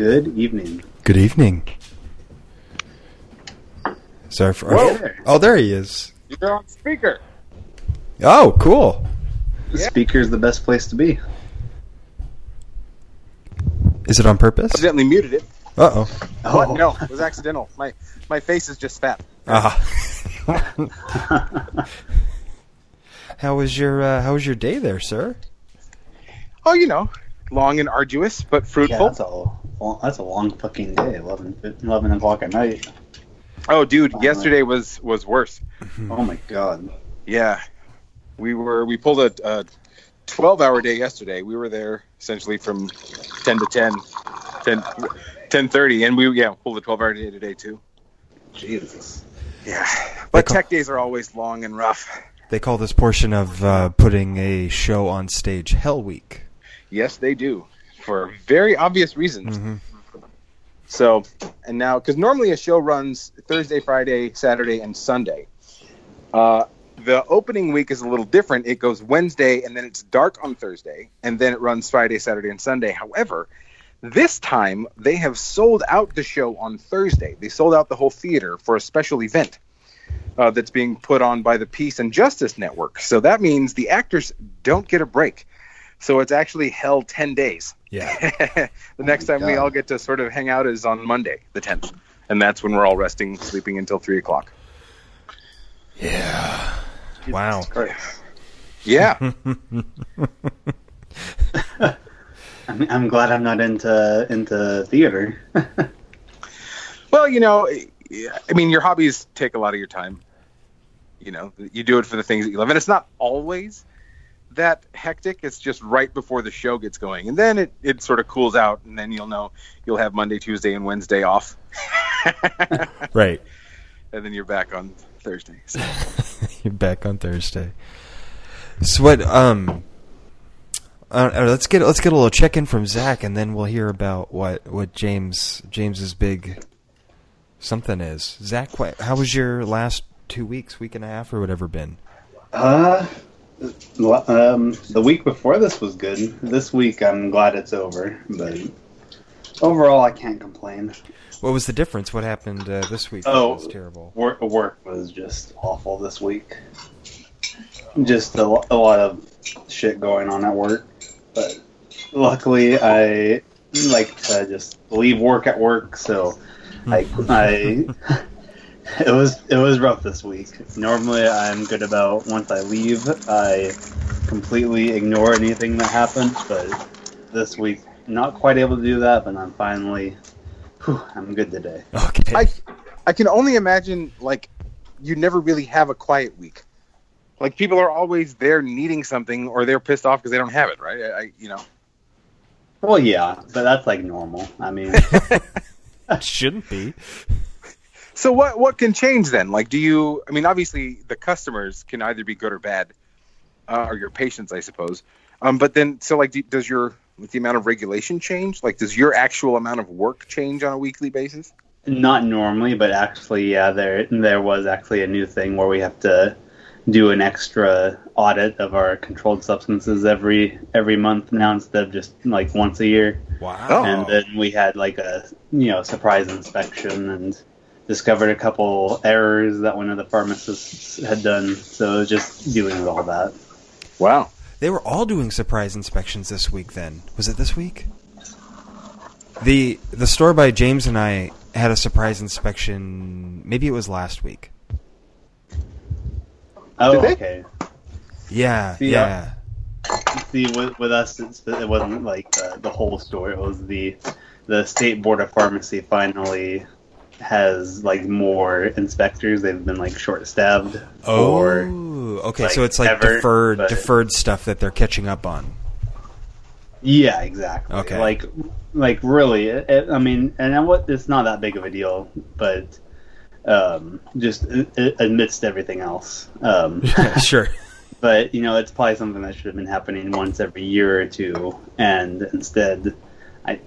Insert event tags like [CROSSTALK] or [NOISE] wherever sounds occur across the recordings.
Good evening. Good evening. Sorry for. Whoa. Oh, there he is. You're on speaker. Oh, cool. The Yeah. speaker's the best place to be. Is it on purpose? Accidentally muted it. Uh oh. What? No, it was accidental. My my face is just fat. Ah. [LAUGHS] how was your uh, How was your day there, sir? Oh, you know, long and arduous, but Yeah, fruitful. that's a well, that's a long fucking day. 11, 11 o'clock at night. oh, dude, Wow. yesterday was was worse. Oh my god. Yeah, we were we pulled a, a twelve hour day yesterday. We were there essentially from ten to 10, 10 10.30, and we yeah pulled a twelve hour day today too. Jesus. Yeah, but call- tech days are always long and rough. They call this portion of uh, putting a show on stage Hell Week. Yes, they do for very obvious reasons. Mm-hmm. So, and now, because normally a show runs Thursday, Friday, Saturday, and Sunday. Uh, the opening week is a little different. It goes Wednesday, and then it's dark on Thursday, and then it runs Friday, Saturday, and Sunday. However, this time they have sold out the show on Thursday. They sold out the whole theater for a special event uh, that's being put on by the Peace and Justice Network. So that means the actors don't get a break. So it's actually held 10 days. Yeah. [LAUGHS] the next oh my time we all get to sort of hang out is on Monday, the 10th. And that's when we're all resting, sleeping until 3 o'clock. Yeah. Wow. Yeah. [LAUGHS] I'm, I'm glad I'm not into into theater. [LAUGHS] well, you know, I mean, your hobbies take a lot of your time. You know, you do it for the things that you love. And it's not always that hectic. It's just right before the show gets going. And then it, it sort of cools out. And then you'll know you'll have Monday, Tuesday, and Wednesday off. [LAUGHS] Right. and then you're back on Thursday. So, [LAUGHS] You're back on Thursday. So what? Um. Uh, let's get let's get a little check in from Zach, and then we'll hear about what what James James's big something is. Zach, what, how was your last two weeks, week and a half, or whatever been? Uh, um, the week before this was good. This week I'm glad it's over, but overall I can't complain. What was the difference? What happened uh, this week? Oh. was terrible. Work work was just awful this week. Just a, a lot of shit going on at work, but luckily I like to just leave work at work, so I [LAUGHS] I [LAUGHS] it was it was rough this week. Normally I'm good about once I leave, I completely ignore anything that happens, but this week not quite able to do that, but I'm finally whew, I'm good today. Okay. I, I can only imagine, like, you never really have a quiet week. Like, people are always there needing something or they're pissed off because they don't have it, right? I, I you know. Well, yeah, but that's like normal. I mean, that [LAUGHS] shouldn't be. So what what can change then? Like, do you? I mean, obviously the customers can either be good or bad, uh, or your patients, I suppose. Um, but then, so like, do, does your with the amount of regulation change? Like, does your actual amount of work change on a weekly basis? not normally, but actually, yeah, there there was actually a new thing where we have to do an extra audit of our controlled substances every every month now instead of just like once a year. Wow. Oh. And then we had like a you know surprise inspection and discovered a couple errors that one of the pharmacists had done. So it was just dealing with all that. Wow. They were all doing surprise inspections this week. Then was it this week? The the store by James and I had a surprise inspection. Maybe it was last week. Oh, Did they? okay. Yeah, See, uh, yeah. See, with, with us, it's, it wasn't like the, the whole store. It was the the state board of pharmacy finally has like more inspectors. They've been like short staffed. Oh, okay. like, so it's like ever, deferred but- deferred stuff that they're catching up on. Yeah, exactly. Okay. Like, like really, it, it- I mean, and what it's not that big of a deal, but um, just amidst everything else. Um, [LAUGHS] sure. but you know, it's probably something that should have been happening once every year or two, and instead, I,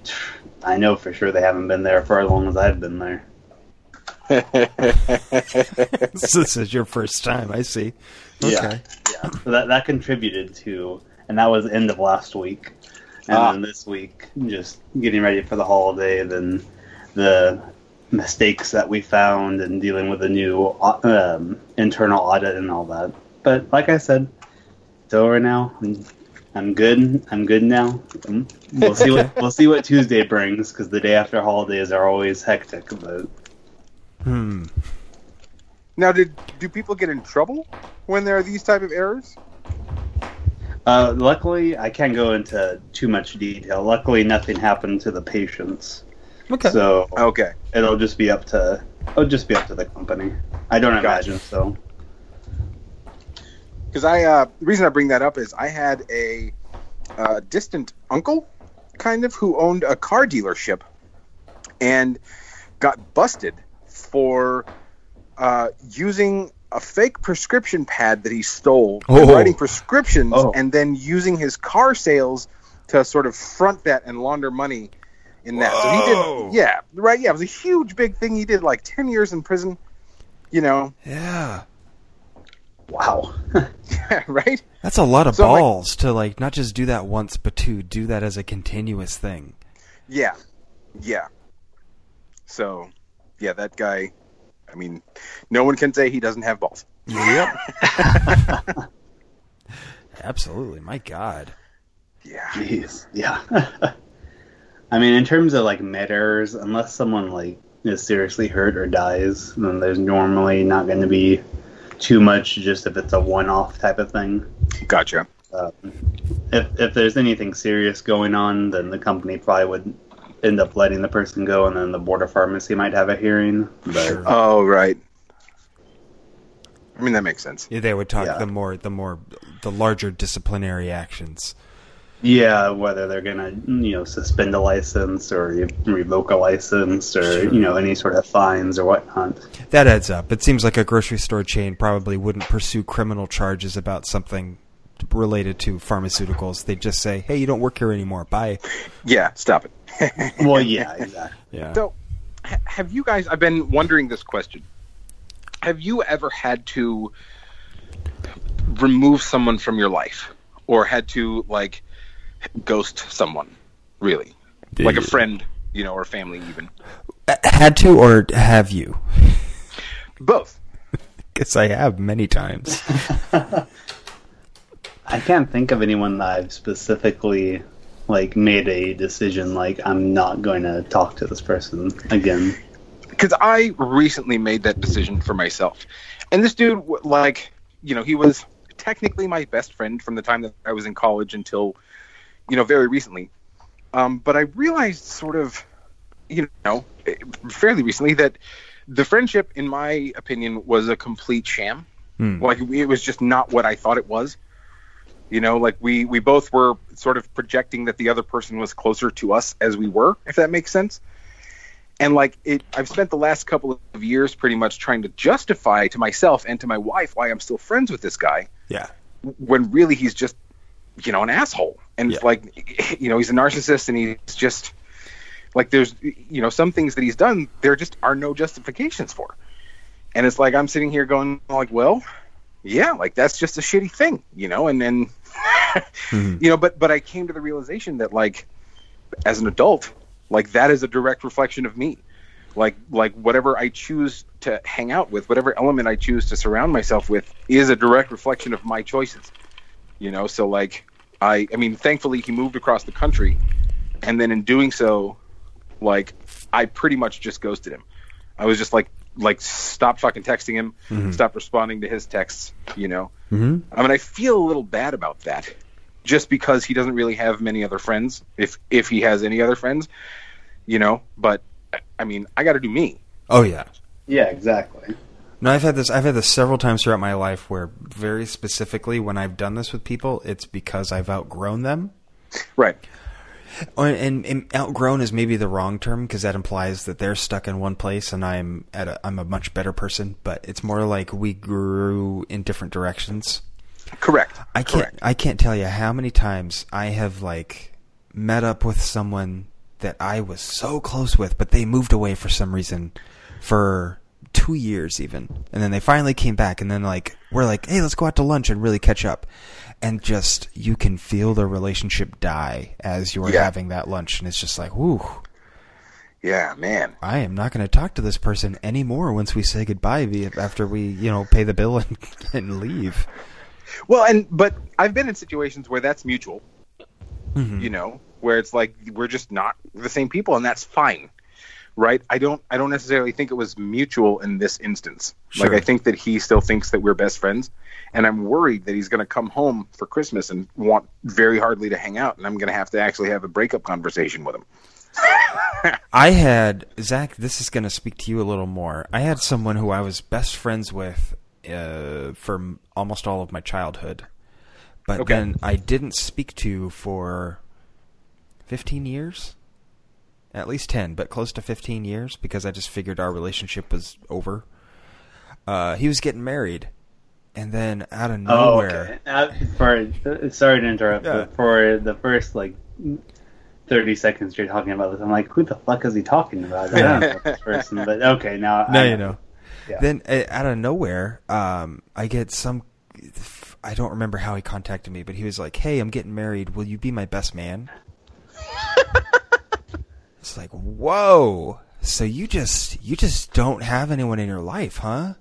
I know for sure they haven't been there for as long as I've been there. So [LAUGHS] this is your first time. I see. Yeah. Okay. Yeah, so that that contributed to, and that was end of last week. and Ah. then this week just getting ready for the holiday. Then the mistakes that we found and dealing with the new um, internal audit and all that. But like I said, it's over now. I'm, I'm good. I'm good now. Um, We'll see what we'll see what Tuesday brings because the day after holidays are always hectic. But Hmm. Now, did do people get in trouble when there are these type of errors? uh, luckily, I can't go into too much detail. Luckily, nothing happened to the patients, Okay. so Okay. it'll just be up to it'll just be up to the company. I don't Gotcha. imagine so. Because I, uh, the reason I bring that up is I had a uh, distant uncle, kind of, who owned a car dealership, and got busted for uh, using a fake prescription pad that he stole, Oh. writing prescriptions, Oh. and then using his car sales to sort of front that and launder money in that. So he did, yeah, right, yeah, it was a huge, big thing. He did like ten years in prison. You know, Yeah. Wow. [LAUGHS] [LAUGHS] right? That's a lot of So, like- balls to like not just do that once, but to do that as a continuous thing. Yeah, yeah. So, yeah, that guy. I mean, no one can say he doesn't have balls. Yep. [LAUGHS] Absolutely. My God. Yeah, Jeez. Yeah. [LAUGHS] I mean, in terms of like med errors, unless someone like is seriously hurt or dies, then there's normally not going to be too much. Just if it's a one-off type of thing. gotcha. Um, if if there's anything serious going on, then the company probably would end up letting the person go, and then the board of pharmacy might have a hearing. But Sure. Oh, right. I mean, that makes sense. Yeah, they would talk Yeah. the more the more the larger disciplinary actions. yeah, whether they're gonna you know suspend a license or revoke a license or Sure. you know any sort of fines or whatnot. That adds up. It seems like a grocery store chain probably wouldn't pursue criminal charges about something related to pharmaceuticals. They'd just say, "Hey, you don't work here anymore. Bye." Yeah, stop it. [LAUGHS] Well, yeah, exactly. Yeah. So, have you guys? I've been wondering this question. Have you ever had to remove someone from your life, or had to like ghost someone? Really, like a friend, you know, or family, even Uh, Had to or have you? both. [LAUGHS] Guess I have many times. [LAUGHS] I can't think of anyone that I've specifically like made a decision like I'm not going to talk to this person again. because I recently made that decision for myself. And this dude, like, you know, he was technically my best friend from the time that I was in college until, you know, very recently. Um, but I realized, sort of, you know, eh, fairly recently that the friendship, in my opinion, was a complete sham. Hmm. Like, it was just not what I thought it was. You know, like we we both were sort of projecting that the other person was closer to us as we were, if that makes sense and like it i've spent the last couple of years pretty much trying to justify to myself and to my wife why i'm still friends with this guy Yeah. when really he's just you know an asshole and Yeah. like [LAUGHS] you know he's a narcissist and he's just like there's you know some things that he's done there just are no justifications for and it's like i'm sitting here going like well yeah like that's just a shitty thing you know and then Mhm. [LAUGHS] you know but but i came to the realization that like as an adult like that is a direct reflection of me. Like like whatever i choose to hang out with whatever element i choose to surround myself with is a direct reflection of my choices. You know so like i i mean thankfully he moved across the country and then in doing so like i pretty much just ghosted him. I was just like like stop fucking texting him Mhm. stop responding to his texts you know hmm I mean, I feel a little bad about that, just because he doesn't really have many other friends, if if he has any other friends, you know. But I mean, I got to do me. Oh yeah. Yeah, exactly. No, I've had this. I've had this several times throughout my life, where very specifically, when I've done this with people, it's because I've outgrown them. Right. Or- And, and outgrown is maybe the wrong term because that implies that they're stuck in one place and I'm at a, I'm a much better person. But it's more like we grew in different directions. Correct. I can't Correct. I can't tell you how many times I have like met up with someone that I was so close with, but they moved away for some reason for two years even, and then they finally came back, and then like we're like, hey, let's go out to lunch and really catch up, and just you can feel the relationship die as you're Yeah. having that lunch, and it's just like, whoo. Yeah, man. I am not going to talk to this person anymore once we say goodbye after we, you know, pay the bill [LAUGHS] and, and leave. Well, and but I've been in situations where that's mutual. Mhm. You know, where it's like we're just not the same people, and that's fine, right? I don't, I don't necessarily think it was mutual in this instance. Sure. Like I think that he still thinks that we're best friends, and I'm worried that he's going to come home for Christmas and want very hardly to hang out, and I'm going to have to actually have a breakup conversation with him. [LAUGHS] I had Zach. This is going to speak to you a little more. I had someone who I was best friends with uh, for almost all of my childhood, but Okay. then I didn't speak to for fifteen years, at least ten, but close to fifteen years because I just figured our relationship was over. Uh, he was getting married, and then out of Oh, nowhere, okay. Uh, for sorry to interrupt, Yeah. but for the first like thirty seconds you're talking about this, I'm like, who the fuck is he talking about? I don't know this person, but [LAUGHS] okay, now now I you know. Yeah. Then uh, out of nowhere, um, I get some. I don't remember how he contacted me, but he was like, "Hey, I'm getting married. Will you be my best man?" [LAUGHS] it's like, whoa. So you just you just don't have anyone in your life, huh?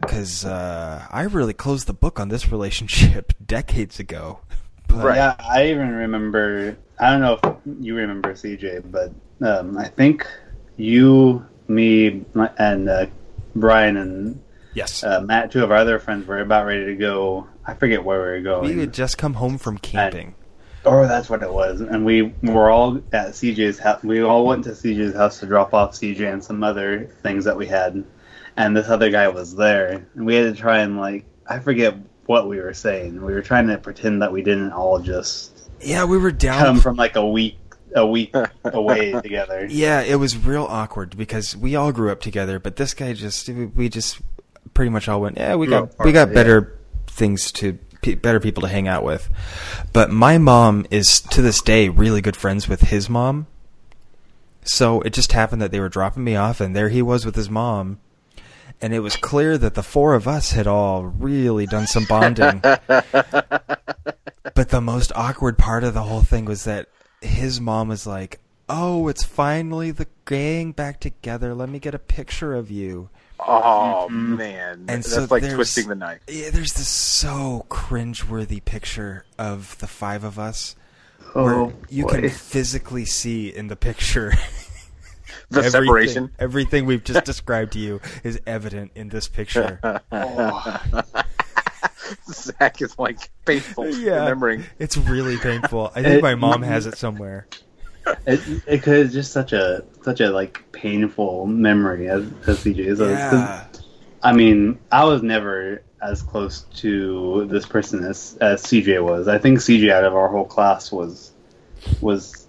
Because uh, I really closed the book on this relationship [LAUGHS] decades ago. But, Right. Yeah, I even remember. I don't know if you remember CJ, but um, I think you, me, and uh, Brian and Yes. uh, Matt, two of our other friends, were about ready to go. I forget where we were going. we had just come home from camping. Oh, that's what it was. And we were all at CJ's house. We all went to CJ's house to drop off CJ and some other things that we had. And this other guy was there. And we had to try and, like, I forget what we were saying. We were trying to pretend that we didn't all just Yeah, we were down come from, like, a week a week [LAUGHS] away together. Yeah, it was real awkward because we all grew up together, but this guy just we just pretty much all went, yeah, we got apart, we got yeah. better things to better people to hang out with. But my mom is to this day really good friends with his mom. So it just happened that they were dropping me off and there he was with his mom. And it was clear that the four of us had all really done some bonding. [LAUGHS] But the most awkward part of the whole thing was that his mom was like, "Oh, it's finally the gang back together. Let me get a picture of you." Oh mm-hmm. man, And that's so like twisting the knife. Yeah, there's this so cringeworthy picture of the five of us Oh, where you boy. can physically see in the picture [LAUGHS] The everything- separation. Everything we've just [LAUGHS] described to you is evident in this picture. [LAUGHS] Zach is like painful Yeah. remembering. It's really painful. I think It- my mom has it somewhere. It, it could it's just such a such a like painful memory as, as CJ. So, Yeah. I mean, I was never as close to this person as, as CJ was. I think CJ out of our whole class was was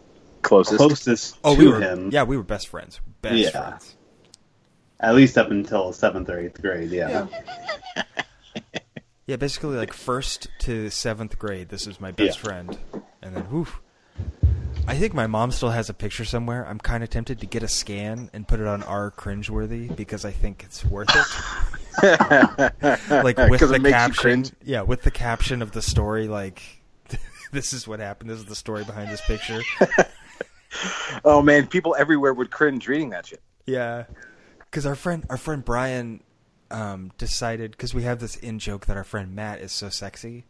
Closest. closest Oh, to we were him. yeah, we were best friends. Best Yeah. friends. At least up until seventh or eighth grade. Yeah. [LAUGHS] Yeah, basically like first to seventh grade. This is my best Yeah. friend, and then whew. I think my mom still has a picture somewhere. I'm kind of tempted to get a scan and put it on our cringeworthy because I think it's worth it. [LAUGHS] Like with the it makes you caption, yeah, with the caption of the story, like [LAUGHS] this is what happened. This is the story behind this picture. [LAUGHS] Oh man, people everywhere would cringe reading that shit. Yeah, because our friend, our friend Brian, um, decided because we have this in joke that our friend Matt is so sexy.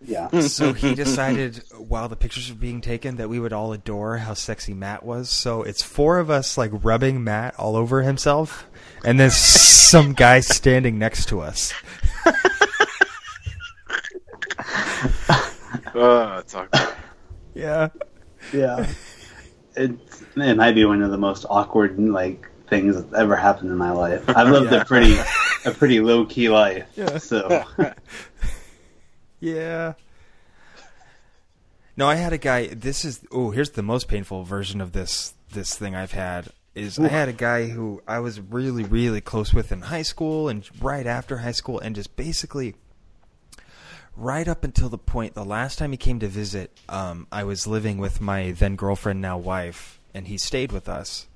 Yeah. So he [LAUGHS] decided while the pictures were being taken that we would all adore how sexy Matt was. So it's four of us like rubbing Matt all over himself, and then some guy standing next to us. Uh, [LAUGHS] it's awkward. Yeah. Yeah. It it might be one of the most awkward like things that's ever happened in my life. I've lived Yeah. [LAUGHS] a pretty a pretty low key life. Yeah. So [LAUGHS] Yeah. No, I had a guy. This is oh, here's the most painful version of this this thing I've had. Is I had a guy who I was really really close with in high school and right after high school and just basically right up until the point the last time he came to visit, um, I was living with my then girlfriend now wife and he stayed with us.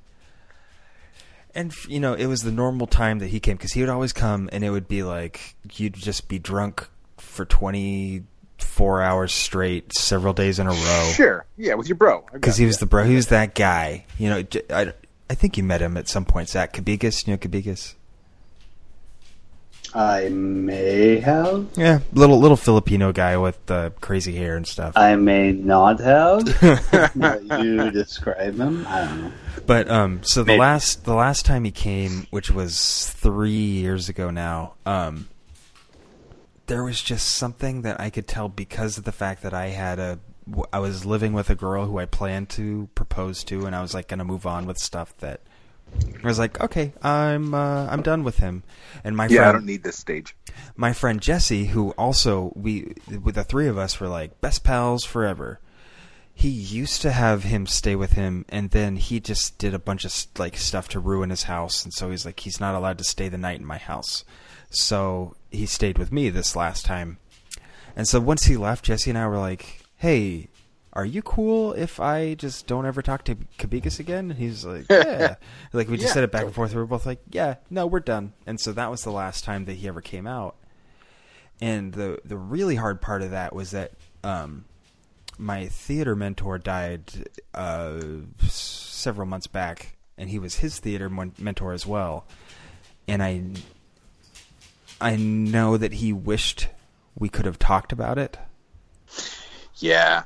And you know, it was the normal time that he came because he would always come, and it would be like you'd just be drunk for twenty four hours straight, several days in a row. Sure, yeah, with your bro. Because he was yeah. the bro. He was that guy. You know, I, I think you met him at some point. Zach Kabigas. You know Kabigas? I may have. Yeah, little little Filipino guy with uh, crazy hair and stuff. I may not have. [LAUGHS] you describe him. I don't know. But um, so the Maybe. last the last time he came, which was three years ago now, um, there was just something that I could tell because of the fact that I had a I was living with a girl who I planned to propose to, and I was like going to move on with stuff that I was like, okay, I'm uh, I'm done with him. And my Yeah, friend, I don't need this stage. my friend Jesse, who also we with the three of us were like best pals forever. He used to have him stay with him, and then he just did a bunch of like stuff to ruin his house, and so he's like he's not allowed to stay the night in my house. So he stayed with me this last time, and so once he left, Jesse and I were like, "Hey, are you cool if I just don't ever talk to Kabigas again?" And he's like, [LAUGHS] "Yeah." like we just Yeah. said it back and forth. We were both like, "Yeah, no, we're done." And so that was the last time that he ever came out. And the the really hard part of that was that um, my theater mentor died uh, several months back, and he was his theater mentor as well. And I I know that he wished we could have talked about it, Yeah.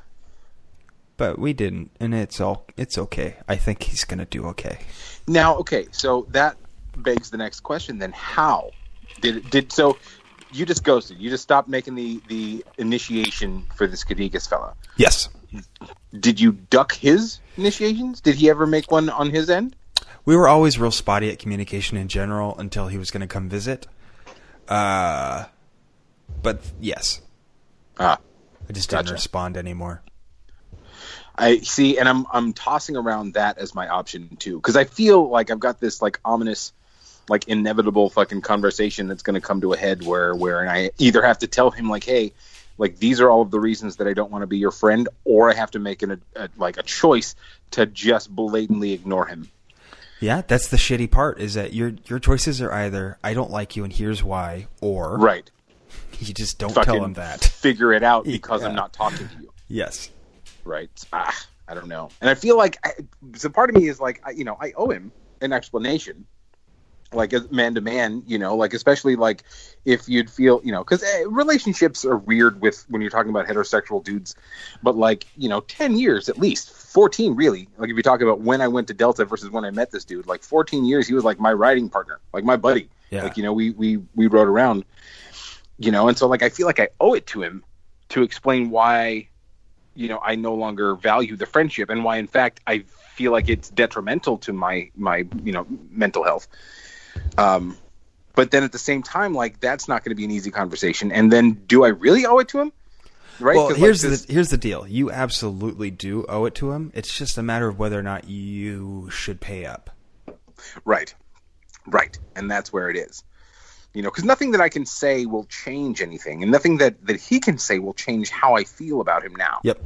But we didn't, and it's all it's okay. I think he's gonna do okay. Now, okay, so that begs the next question. Then, how did did so? You just ghosted. You just stopped making the the initiation for this Kabigas fella. Yes, Did you duck his initiations? Did he ever make one on his end? we were always real spotty at communication in general until he was gonna come visit. Uh, but yes, Ah, I just Gotcha. didn't respond anymore. I see, and I'm I'm tossing around that as my option too, because I feel like I've got this like ominous, like inevitable fucking conversation that's going to come to a head where where I either have to tell him like, hey, like these are all of the reasons that I don't want to be your friend, or I have to make an, a, like a choice to just blatantly ignore him. Yeah, that's the shitty part is that your your choices are either I don't like you and here's why, or Right. [LAUGHS] you just don't tell him that. Figure it out [LAUGHS] because Yeah. I'm not talking to you. Yes. Right? Ah, I don't know. And I feel like I, so. Part of me is like, I, you know, I owe him an explanation, like man to man. You know, like especially like if you'd feel, you know, because relationships are weird with when you're talking about heterosexual dudes, but like you know, ten years at least, fourteen really. Like if you talk about when I went to Delta versus when I met this dude, like fourteen years, he was like my riding partner, like my buddy. Yeah. Like you know, we we we rode around. You know, and so like I feel like I owe it to him to explain why you know I no longer value the friendship and why in fact I feel like it's detrimental to my my you know mental health. Um, but then at the same time, like that's not going to be an easy conversation. And then, do I really owe it to him? Right? Well, 'Cause, like, here's this- the here's the deal. You absolutely do owe it to him. It's just a matter of whether or not you should pay up. right, right, and that's where it is. You know, because nothing that I can say will change anything, and nothing that that he can say will change how I feel about him now. Yep.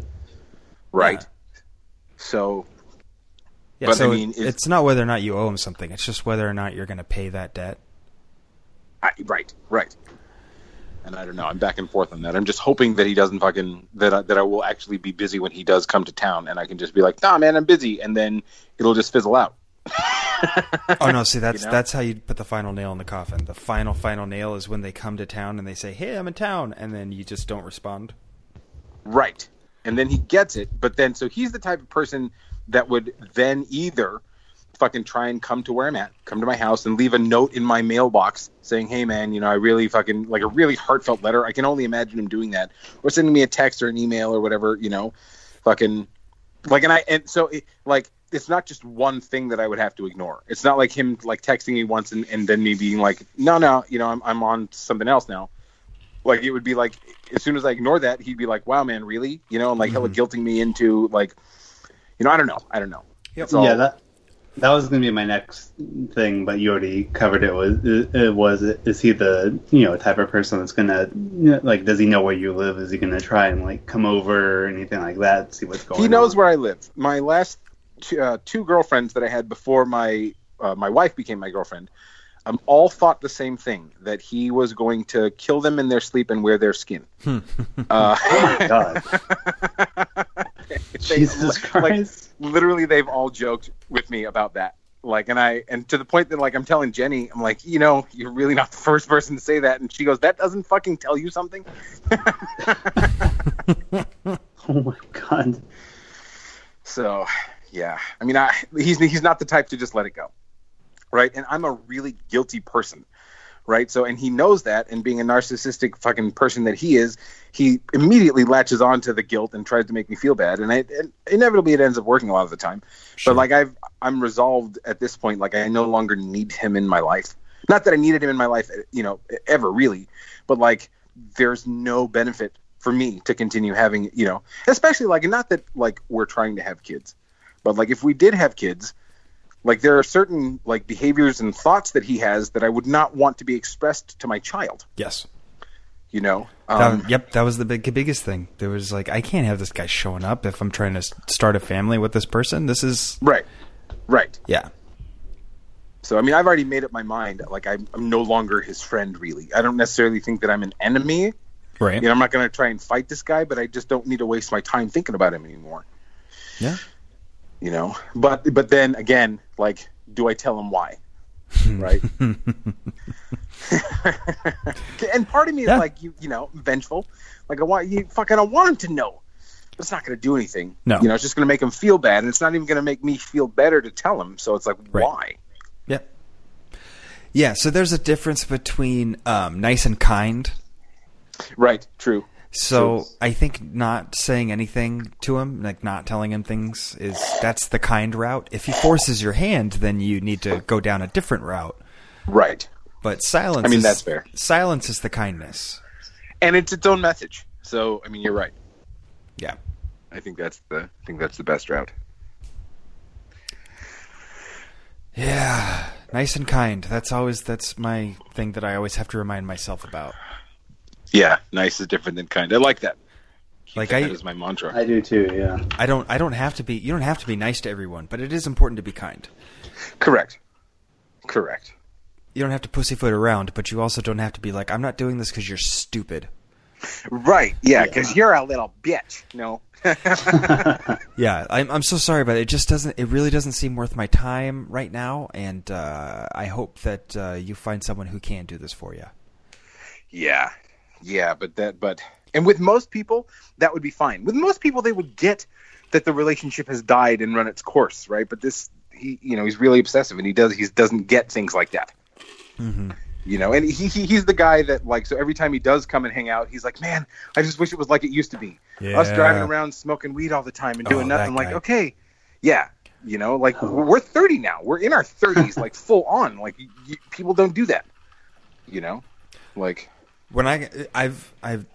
Right. Yeah. So Yeah, But, I mean, it- it's not whether or not you owe him something. It's just whether or not you're going to pay that debt. I, right, right. And I don't know. I'm back and forth on that. I'm just hoping that he doesn't fucking that I, that I will actually be busy when he does come to town, and I can just be like, "Nah, man, I'm busy," and then it'll just fizzle out. Oh no, see [LAUGHS] that's You know? that's how you put the final nail in the coffin. The final final nail is when they come to town and they say, "Hey, I'm in town," and then you just don't respond. Right. And then he gets it, but then so he's the type of person that would then either fucking try and come to where I'm at, come to my house and leave a note in my mailbox saying, "Hey man, you know, I really fucking like a really heartfelt letter." I can only imagine him doing that or sending me a text or an email or whatever, you know, fucking like and I and so it, like it's not just one thing that I would have to ignore. It's not like him like texting me once and, and then me being like, "No, no, you know, I'm I'm on something else now." like it would be like as soon as I ignore that, he'd be like, "Wow, man, really?" You know, and like hella Mhm. guilting me into like, you know, I don't know, I don't know. Yep. All- yeah, that that was going to be my next thing, but you already covered it. Was it was is he the you know type of person that's gonna you know, like does he know where you live? Is he gonna try and like come over or anything like that? See what's going. On? He knows on? where I live. My last two, uh, two girlfriends that I had before my uh, my wife became my girlfriend, um, all thought the same thing that he was going to kill them in their sleep and wear their skin. [LAUGHS] uh, Oh my god. [LAUGHS] they- Jesus like- like, Christ. literally, they've all joked with me about that. Like, and I, and to the point that, like, I'm telling Jenny, I'm like, you know, you're really not the first person to say that. And she goes, that doesn't fucking tell you something. [LAUGHS] oh my god. So, yeah, I mean, I he's he's not the type to just let it go, right? And I'm a really guilty person, right? So, and he knows that, and being a narcissistic fucking person that he is, he immediately latches on to the guilt and tries to make me feel bad, and, I, and inevitably it ends up working a lot of the time. Sure. But like I've I'm resolved at this point, like I no longer need him in my life. Not that I needed him in my life, you know, ever really, but like there's no benefit for me to continue having, you know, especially like not that like we're trying to have kids, but like if we did have kids, like there are certain like behaviors and thoughts that he has that I would not want to be expressed to my child, Yes. you know. That- Um, yep, that was the big, biggest thing. There was like, I can't have this guy showing up if I'm trying to start a family with this person. This is, Right. Right. yeah, So I mean, I've already made up my mind. Like I'm, I'm no longer his friend. Really, I don't necessarily think that I'm an enemy. right. You know, I'm not going to try and fight this guy, but I just don't need to waste my time thinking about him anymore. Yeah. You know, but but then again, like, do I tell him why? [LAUGHS] right. [LAUGHS] and part of me Yeah. is like, you you know, vengeful. Like I want you fucking I want him to know. But it's not going to do anything. No. You know, it's just going to make him feel bad, and it's not even going to make me feel better to tell him. So it's like, Right. why? Yep. Yeah, so there's a difference between um, nice and kind. Right. True. So I think not saying anything to him, like not telling him things, is that's the kind route. If he forces your hand, then you need to go down a different route. Right. But silence. I mean, is- that's fair. Silence is the kindness. and it's its own message. So I mean, you're right. Yeah. I think that's the I think that's the best route. Yeah, nice and kind. That's always that's my thing that I always have to remind myself about. Yeah, nice is different than kind. I like that. Keep Like, that I- as my mantra. I do too, yeah. I don't I don't have to be you don't have to be nice to everyone, but it is important to be kind. Correct. Correct. You don't have to pussyfoot around, but you also don't have to be like I'm not doing this cuz you're stupid. Right. Yeah, because you're a little bitch. No. [LAUGHS] Yeah, I'm I'm so sorry, but it just doesn't it really doesn't seem worth my time right now and uh, I hope that uh, you find someone who can do this for you. yeah. Yeah, but that but and with most people that would be fine. With most people they would get that the relationship has died and run its course, right? But this he you know, he's really obsessive and he does he doesn't get things like that. Mm-hmm. You know, and he, he he's the guy that like so every time he does come and hang out, he's like, Man, I just wish it was like it used to be. Us driving around smoking weed all the time and doing Oh, nothing. like, okay, yeah, you know, like we're 30 now. We're in our 30s, [LAUGHS] like full on. Like y y people don't do that. You know, like When I I've I've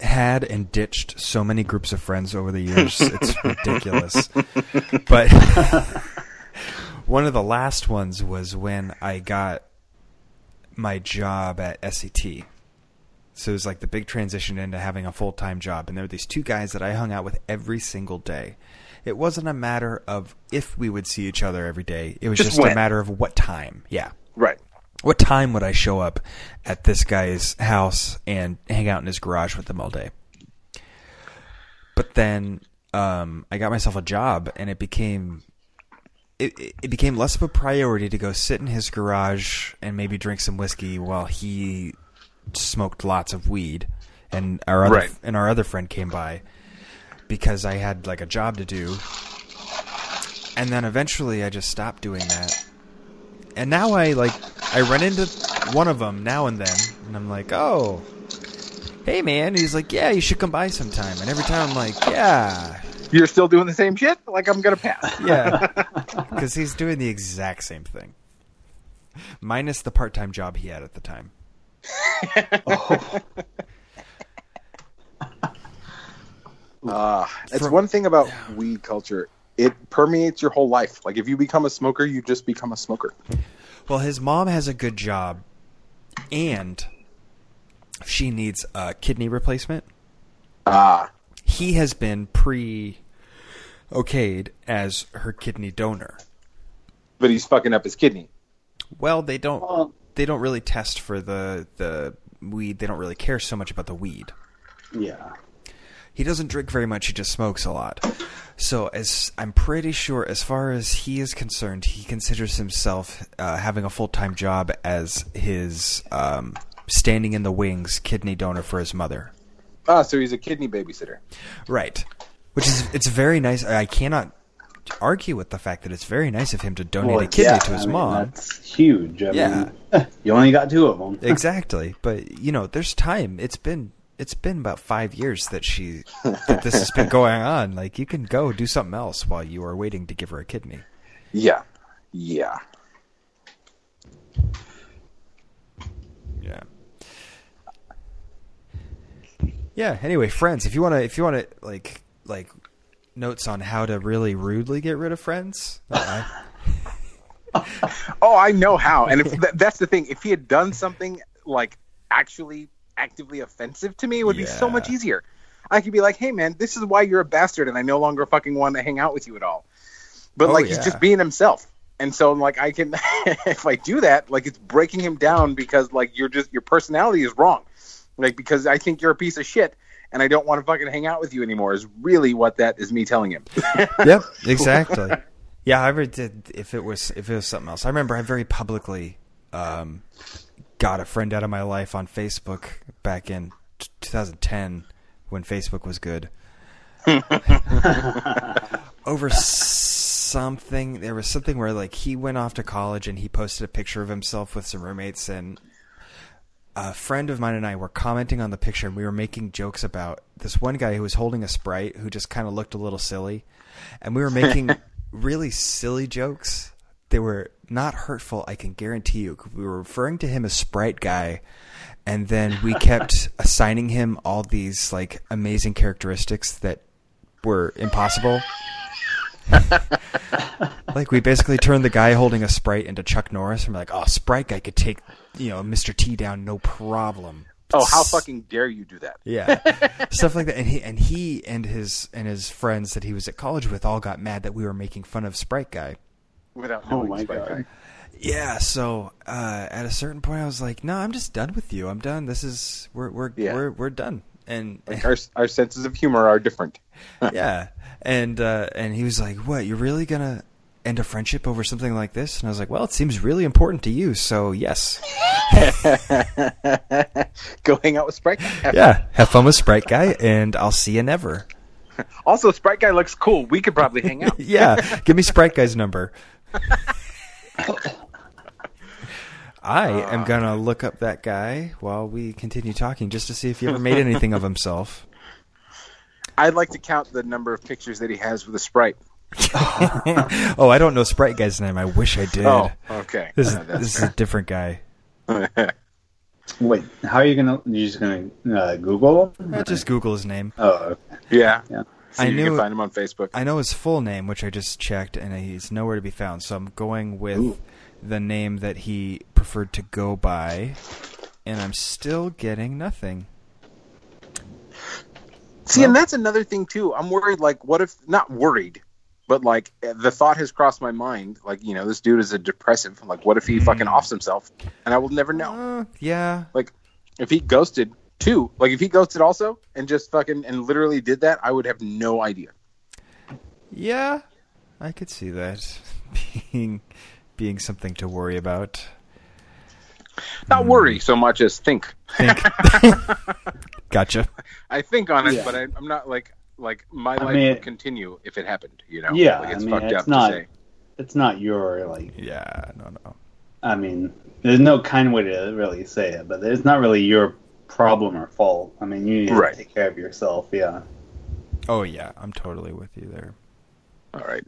had and ditched so many groups of friends over the years, [LAUGHS] it's ridiculous. But [LAUGHS] one of the last ones was when I got my job at SET. So it was like the big transition into having a full time job, and there were these two guys that I hung out with every single day. It wasn't a matter of if we would see each other every day; it was Just just, a matter of what time. Yeah, right. What time would I show up at this guy's house and hang out in his garage with him all day? But then um, I got myself a job, and it became it, it- became less of a priority to go sit in his garage and maybe drink some whiskey while he smoked lots of weed, and our other Right. and our other friend came by because I had like a job to do. And then eventually I just stopped doing that and now I like I run into one of them now and then, and I'm like, oh, hey man. And he's like, yeah, you should come by sometime. And every time I'm like, yeah, You're still doing the same shit. Like I'm gonna pass. [LAUGHS] yeah, because he's doing the exact same thing, minus the part-time job he had at the time. Oh, [LAUGHS] Uh, it's From- one thing about weed culture. It permeates your whole life. Like if you become a smoker, you just become a smoker. Well, his mom has a good job, and she needs a kidney replacement. Ah, He has been pre okayed as her kidney donor. but he's fucking up his kidney. Well, they don't Well, they don't really test for the the weed. They don't really care so much about the weed. yeah. He doesn't drink very much. He just smokes a lot. So, as I'm pretty sure, as far as he is concerned, he considers himself uh, having a full time job as his um, standing in the wings kidney donor for his mother. Ah, so he's a kidney babysitter. Right. Which is it's very nice. I cannot argue with the fact that it's very nice of him to donate Well, a kidney yeah, to his I mean, mom. That's huge. I Yeah. mean, [LAUGHS] you only got two of them. exactly but you know there's time it's been it's been about five years that she [LAUGHS] that this has been going on. Like you can go do something else while you are waiting to give her a kidney. Yeah, yeah. yeah. Yeah anyway friends if you want to if you want to like like notes on how to really rudely get rid of friends [LAUGHS] Oh, I know how. And if th- that's the thing, if he had done something like actually actively offensive to me, would be so much easier. I could be like, "Hey, man, this is why you're a bastard, and I no longer fucking want to hang out with you at all." But Oh, like, yeah. he's just being himself, and so like, I can [LAUGHS] if I do that, like, it's breaking him down because like you're just your personality is wrong, like because I think you're a piece of shit. And I don't want to fucking hang out with you anymore. Is really what that is me telling him. [LAUGHS] yep exactly yeah i ever did if it was if it was something else i remember i very publicly um got a friend out of my life on facebook back in t- 2010 when facebook was good. [LAUGHS] Over something there was something where like he went off to college and he posted a picture of himself with some roommates and a friend of mine and I were commenting on the picture and we were making jokes about this one guy who was holding a sprite who just kind of looked a little silly. And we were making [LAUGHS] really silly jokes they were not hurtful I can guarantee you we were referring to him as sprite guy and then we [LAUGHS] kept assigning him all these like amazing characteristics that were impossible [LAUGHS] like we basically turned the guy holding a sprite into Chuck Norris and we're like, oh, Sprite guy could take you know Mr. T down no problem. oh, how fucking dare you do that? yeah, stuff like that. And he and he and his and his friends that he was at college with all got mad that we were making fun of Sprite guy. Without Oh knowing my Spike God. Guy. Yeah, so uh, at a certain point, I was like, no, I'm just done with you. I'm done. This is we're we're Yeah. we're we're done. And Like our our senses of humor are different. [LAUGHS] yeah, and uh, and he was like, "What? You're really gonna end a friendship over something like this?" And I was like, "Well, it seems really important to you, so yes, [LAUGHS] Go hang out with Sprite Guy. yeah. Have fun with Sprite Guy, and I'll see you never." [LAUGHS] Also, Sprite Guy looks cool. We could probably hang out. yeah, give me Sprite Guy's number. I am gonna look up that guy while we continue talking, just to see if he ever made anything of himself. [LAUGHS] I'd like to count the number of pictures that he has with a Sprite. [LAUGHS] oh, I don't know Sprite Guy's name. I wish I did. Oh, okay. This is Uh, this is a different guy. [LAUGHS] Wait, how are you gonna? You're just gonna uh, Google? Uh, just Google his name. Oh, okay. yeah. yeah. So I you knew- can find him on Facebook. I know his full name, which I just checked, and he's nowhere to be found. So I'm going with Ooh. the name that he preferred to go by, and I'm still getting nothing. See, and that's another thing too. I'm worried. Like, what if not worried, but like the thought has crossed my mind. Like, you know, this dude is a depressive. Like, what if he fucking offs himself, and I will never know. Uh, yeah, Like, if he ghosted too, like if he ghosted also and just fucking and literally did that, I would have no idea. yeah, I could see that [LAUGHS] being being something to worry about. Not hmm. worry so much as think. Think. [LAUGHS] gotcha. I think on it, Yeah. but I, I'm not like like my I life mean- would continue if it happened. You know? Yeah, like, it's I mean, fucked it's up not- to say. It's not your like. Yeah, no, no. I mean, there's no kind way to really say it, but it's not really your problem or fault. I mean, you need to take care of yourself. Yeah. Oh yeah, I'm totally with you there. All right.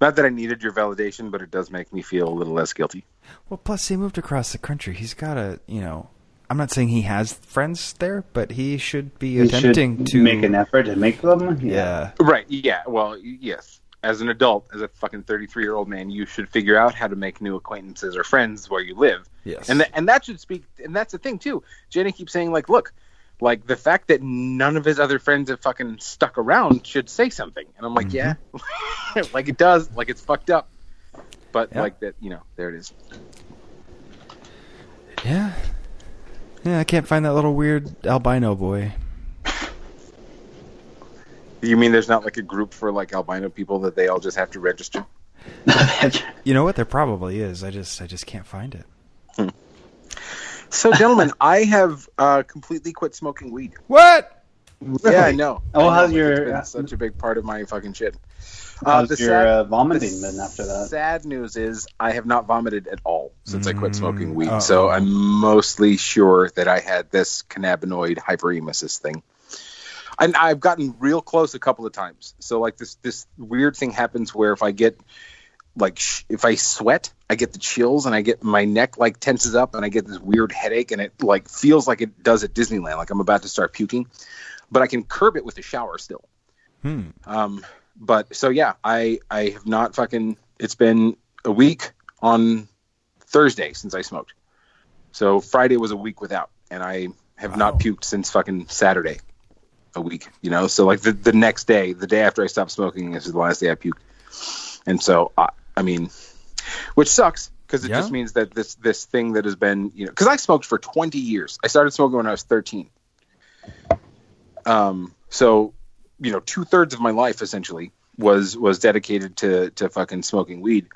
Not that I needed your validation, but it does make me feel a little less guilty. Well, plus he moved across the country. He's got to, you know. I'm not saying he has friends there, but he should be You attempting should to make an effort to make them. Yeah. Right. Yeah. Well, yes. As an adult, as a fucking 33 year old man, you should figure out how to make new acquaintances or friends where you live. Yes. And th- and that should speak. And that's the thing too. Jenny keeps saying like, look, like the fact that none of his other friends have fucking stuck around should say something. And I'm like, Mhm. yeah, [LAUGHS] like it does. Like it's fucked up. but Yeah. like that, you know, there it is. Yeah. Yeah, I can't find that little weird albino boy. You mean there's not like a group for like albino people that they all just have to register? [LAUGHS] You know what? There probably is. I just I just can't find it. So, gentlemen, I have uh, completely quit smoking weed. What? Yeah, I know. Oh, I know, how's like, your- It's been such a big part of my fucking shit. How's the your sad- uh, vomiting the been after that? Sad news is I have not vomited at all since I quit smoking Mm, weed. uh-oh. So I'm mostly sure that I had this cannabinoid hyperemesis thing. And I've gotten real close a couple of times. So like this this weird thing happens where if I get like sh- if I sweat, I get the chills and I get my neck like tenses up and I get this weird headache and it like feels like it does at Disneyland, like I'm about to start puking. But I can curb it with a shower still. Hmm. Um, but so yeah, I I have not fucking. It's been a week on Thursday since I smoked. So Friday was a week without, and I have not puked since fucking Saturday. A week, you know. So like the the next day, the day after I stopped smoking, this is the last day I puked. And so I, I mean, which sucks because it Yeah. just means that this this thing that has been you know because I smoked for 20 years. I started smoking when I was 13. Um, so you know, two thirds of my life essentially was was dedicated to to fucking smoking weed.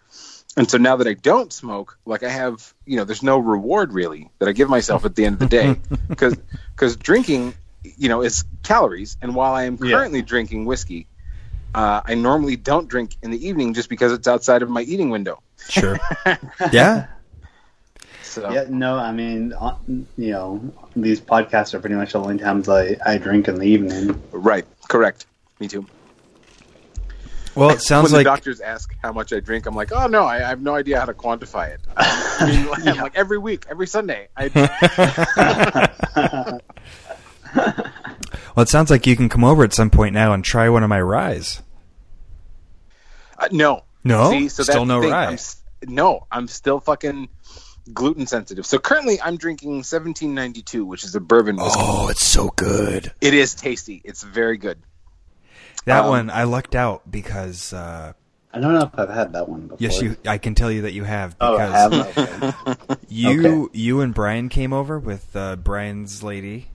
And so now that I don't smoke, like I have, you know, there's no reward really that I give myself at the end of the day [LAUGHS] because because drinking, you know, is calories. And while I am Yeah. currently drinking whiskey, uh, I normally don't drink in the evening just because it's outside of my eating window. Sure. [LAUGHS] yeah. So Yeah, no, I mean, uh, you know, these podcasts are pretty much the only times I, I drink in the evening. right, correct. Me too. Well, it sounds when like the doctors ask how much I drink, I'm like, oh no, I, I have no idea how to quantify it. I mean, like, I'm like every week, every Sunday. I, [LAUGHS] well, it sounds like you can come over at some point now and try one of my ryes. uh, no, No? See, so Still no the thing. rye. I'm, no, I'm still fucking gluten sensitive. So currently, I'm drinking 1792, which is a bourbon whiskey. Oh, it's so good. It is tasty. It's very good. That Um, one I lucked out because uh, I don't know if I've had that one before. yes, you. I can tell you that you have Oh, I because have. Okay. [LAUGHS] you you and Brian came over with uh, Brian's lady,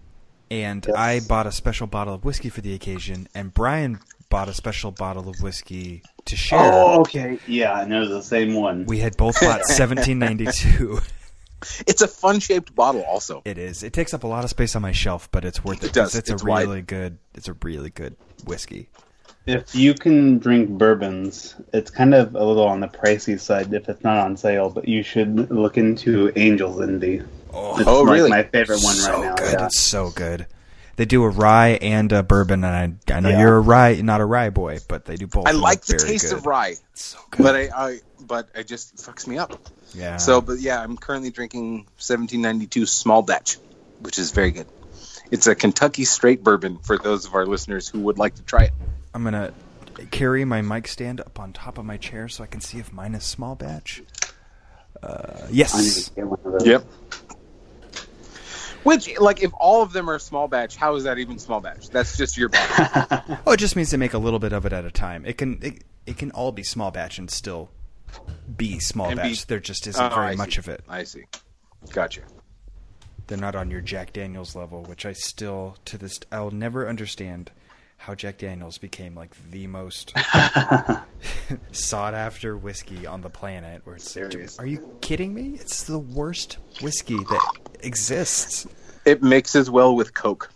and Yes. I bought a special bottle of whiskey for the occasion, and Brian bought a special bottle of whiskey to share. Oh, okay. Yeah, I know the same one. We had both bought [LAUGHS] 1792. It's a fun shaped bottle, also. It is. It takes up a lot of space on my shelf, but it's worth it. It does. 'cause It's, It's a wide. really good. It's a really good whiskey. If you can drink bourbons, it's kind of a little on the pricey side if it's not on sale, but you should look into Angel's Envy. Oh, It's Oh, like really? my favorite one so right now. good. Yeah. It's so good. They do a rye and a bourbon, and I, I know Yeah. you're a rye, not a rye boy, but they do both. I like the taste good. of rye, It's so good. but I, I but it just fucks me up. yeah. So, but yeah, I'm currently drinking 1792 small batch, which is very good. It's a Kentucky straight bourbon for those of our listeners who would like to try it. I'm gonna carry my mic stand up on top of my chair so I can see if mine is small batch. Uh, I need yes. to get one of those. Which, like, if all of them are small batch, how is that even small batch? That's just your batch. [LAUGHS] Oh, it just means they make a little bit of it at a time. It can it, it can all be small batch and still be small And be- batch. there just isn't Oh, very I much see. of it. I see. Gotcha. They're not on your Jack Daniels level, which I still to this I'll never understand how Jack Daniels became like the most [LAUGHS] [LAUGHS] sought after whiskey on the planet. Where it's Serious. are you kidding me? It's the worst whiskey that exists. It mixes well with Coke,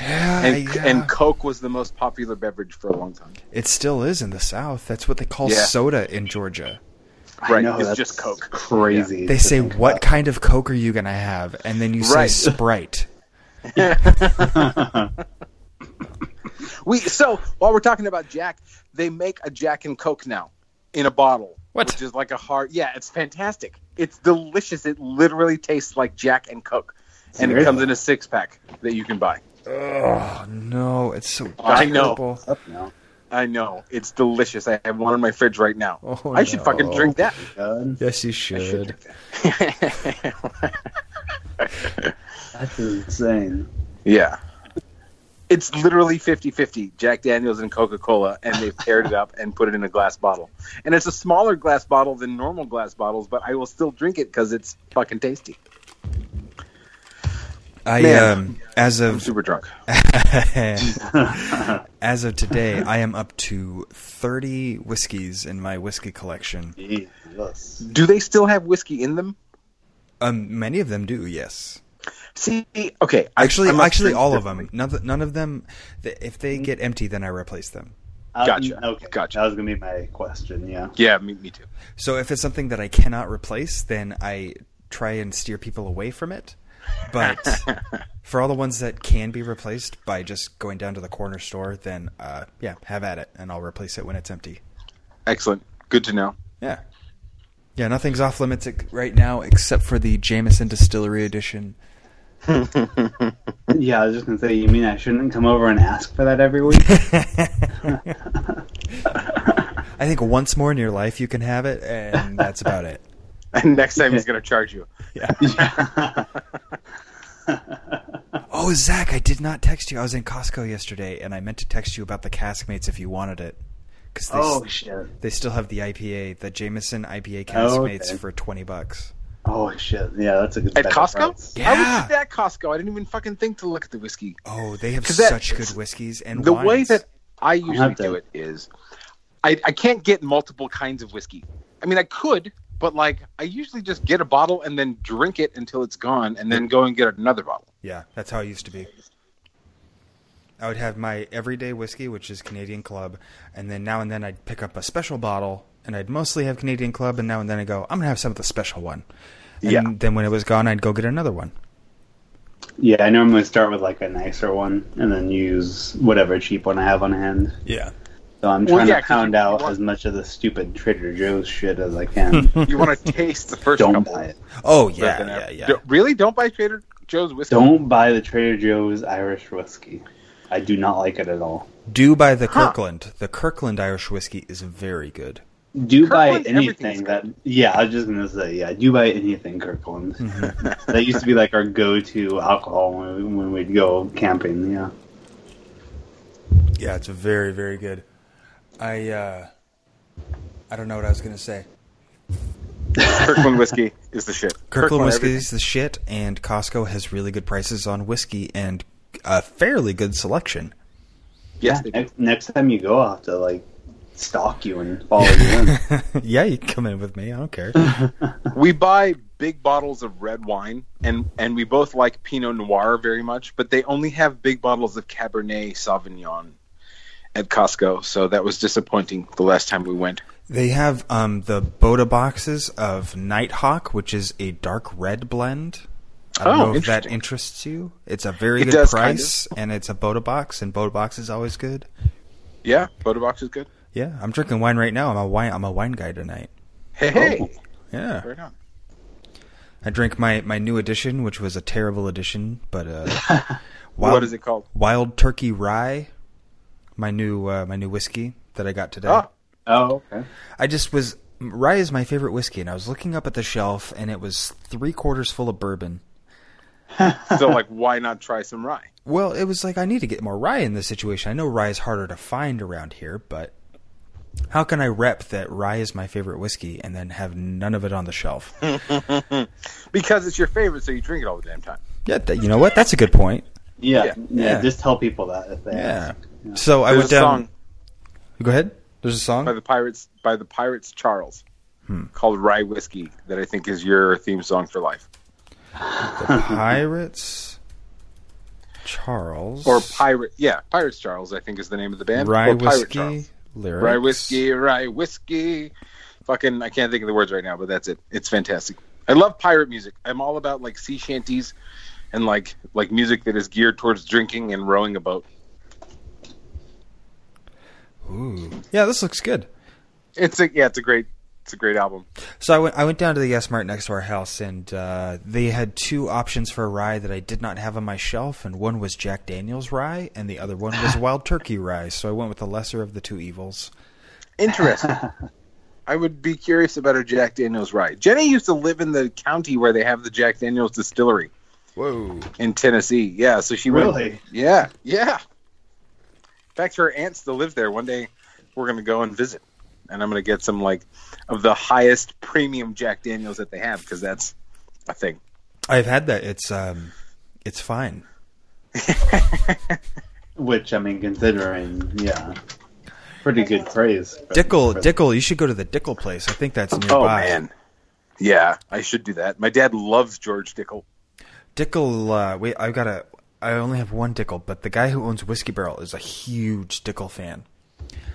Yeah, and yeah. and Coke was the most popular beverage for a long time. it still is in the South. That's what they call Yeah. soda in Georgia. I Right, know, it's that's just Coke. Crazy. They say, "What about. kind of Coke are you gonna have?" And then you say Right. Sprite. [LAUGHS] [LAUGHS] We so while we're talking about Jack, they make a Jack and Coke now in a bottle, What? which is like a hard. Yeah, it's fantastic. It's delicious. It literally tastes like Jack and Coke, and it comes in a six pack that you can buy. Oh no, it's so I know. terrible. Up now. I know it's delicious. I have one in my fridge right now. Oh, I should fucking drink that. Yes, you I should should. drink that. [LAUGHS] that's insane. yeah, It's literally 50-50, Jack Daniels and Coca-Cola, and they've paired it up and put it in a glass bottle. And it's a smaller glass bottle than normal glass bottles, but I will still drink it because it's fucking tasty. I Man. um as I'm of super drunk. [LAUGHS] [LAUGHS] as of today, I am up to thirty whiskeys in my whiskey collection. Jesus. Do they still have whiskey in them? Um, many of them do, yes. See, okay. I- Actually, I must actually, all of them. None, of- none of them. If they get empty, then I replace them. Um, Gotcha. okay. Gotcha. That was gonna be my question. Yeah. Yeah, me, me too. So if it's something that I cannot replace, then I try and steer people away from it. But [LAUGHS] for all the ones that can be replaced by just going down to the corner store, then uh, yeah, have at it, and I'll replace it when it's empty. Excellent. Good to know. Yeah, yeah, nothing's off limits right now except for the Jameson Distillery Edition. [LAUGHS] Yeah, I was just gonna say. You mean I shouldn't come over and ask for that every week? [LAUGHS] I think once more in your life you can have it, and that's about it. [LAUGHS] And next time he's going to charge you. Yeah. Oh, Zach, I did not text you. I was in Costco yesterday, and I meant to text you about the Caskmates if you wanted it. Because they, oh s- shit. they still have the IPA, the Jameson IPA Oh, okay. for 20 bucks. Oh shit. Yeah, that's a good. At Costco? price. Yeah. I was just at Costco. I didn't even fucking think to look at the whiskey. Oh, they have 'Cause that- such good whiskeys and the wines. way that I usually do it is I, I can't get multiple kinds of whiskey. I mean, I could, but like I usually just get a bottle and then drink it until it's gone and then go and get another bottle. Yeah, that's how it used to be. I would have my everyday whiskey, which is Canadian Club, and then now and then I'd pick up a special bottle, and I'd mostly have Canadian Club, and now and then I go, I'm gonna have some of the special one. And Yeah. then when it was gone, I'd go get another one. Yeah, I normally start with like a nicer one and then use whatever cheap one I have on hand. Yeah. So I'm Well, trying yeah, to 'cause pound you- you out want- as much of the stupid Trader Joe's shit as I can. [LAUGHS] You want to taste the 1st Don't couple. buy it. Oh rather yeah, yeah, ever- yeah. Do- really? Don't buy Trader Joe's whiskey. Don't buy the Trader Joe's Irish whiskey. I do not like it at all. Do buy the Huh. Kirkland. The Kirkland Irish whiskey is very good. Do buy Kirkland, everything's anything that. Yeah, I was just gonna say. Yeah, do buy anything Kirkland. [LAUGHS] Mm-hmm. that used to be like our go-to alcohol when, we, when we'd go camping. Yeah. Yeah, it's very, very good. I uh I don't know what I was gonna say. Kirkland whiskey is the shit. Kirkland whiskey everything. is the shit, and Costco has really good prices on whiskey and a fairly good selection. Yeah, next, next time you go, I'll have to like stalk you and follow you in. [LAUGHS] yeah, you come in with me. I don't care. [LAUGHS] we buy big bottles of red wine, and and we both like Pinot Noir very much, but they only have big bottles of Cabernet Sauvignon at Costco, so that was disappointing the last time we went. They have um, the Bota boxes of Nighthawk, which is a dark red blend. I don't Oh, know if that interests you. It's a very It good does, kind price, and it's a Bota box, and Bota box is always good. Yeah, Bota Box is good. Yeah, I'm drinking wine right now. I'm a wine. I'm a wine guy tonight. Hey, hey, Oh. Yeah, right on. I drank my my new edition, which was a terrible edition, but uh, [LAUGHS] what is it called? Wild Turkey Rye, my new uh, my new whiskey that I got today. Oh, oh, okay. I just was rye is my favorite whiskey, and I was looking up at the shelf, and it was three quarters full of bourbon. [LAUGHS] so like, why not try some rye? Well, it was like I need to get more rye in this situation. I know rye is harder to find around here, but how can I rep that rye is my favorite whiskey and then have none of it on the shelf? [LAUGHS] Because it's your favorite, so you drink it all the damn time. yeah, th- you know what? That's a good point. Yeah, Yeah. yeah, Yeah. Just tell people that if they Yeah. ask. So I There's went a down. song Go ahead. There's a song. by the Pirates by the Pirates Charles Hmm. called Rye Whiskey that I think is your theme song for life. The Pirates. Charles. Or Pirate, yeah, Pirates Charles, I think is the name of the band. Rye or Pirate whiskey Charles. Lyrics. Rye whiskey, rye whiskey. Fucking, I can't think of the words right now, but that's it. It's fantastic. I love pirate music. I'm all about like sea shanties and like like music that is geared towards drinking and rowing a boat. Ooh. Yeah, this looks good. It's a yeah, it's a great it's a great album. So I went. I went down to the S Mart next to our house, and uh, they had two options for a rye that I did not have on my shelf, and one was Jack Daniel's rye, and the other one was [LAUGHS] Wild Turkey rye. So I went with the lesser of the two evils. Interesting. [LAUGHS] I would be curious about a Jack Daniels rye. Jenny used to live in the county where they have the Jack Daniels distillery Whoa! in Tennessee. Yeah, so she went- Really? Yeah, yeah. In fact, her aunt still lives there. One day, we're gonna go and visit, and I'm gonna get some like of the highest premium Jack Daniels that they have because that's a thing. I've had that. It's um, it's fine. [LAUGHS] Which I mean, considering, yeah, pretty good praise. Dickel, Dickel, you should go to the Dickel place. I think that's nearby. Oh nearby. man, yeah, I should do that. My dad loves George Dickel. Dickel, uh, wait, I've got a. I only have one Dickel, but the guy who owns Whiskey Barrel is a huge Dickel fan.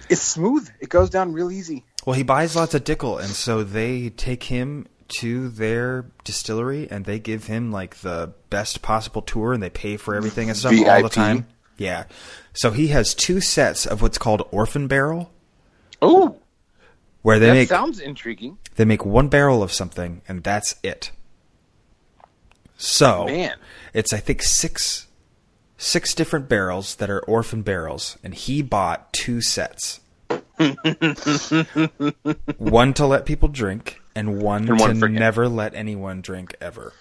It's smooth. It goes down real easy. Well, he buys lots of Dickel, and so they take him to their distillery, and they give him like the best possible tour, and they pay for everything and stuff all the time. Yeah. So he has two sets of what's called Orphan Barrel, Oh, where they that make sounds intriguing, they make one barrel of something, and that's it. So man. it's I think six six different barrels that are orphan barrels, and he bought two sets. One to let people drink, and one And one to for him. never let anyone drink ever.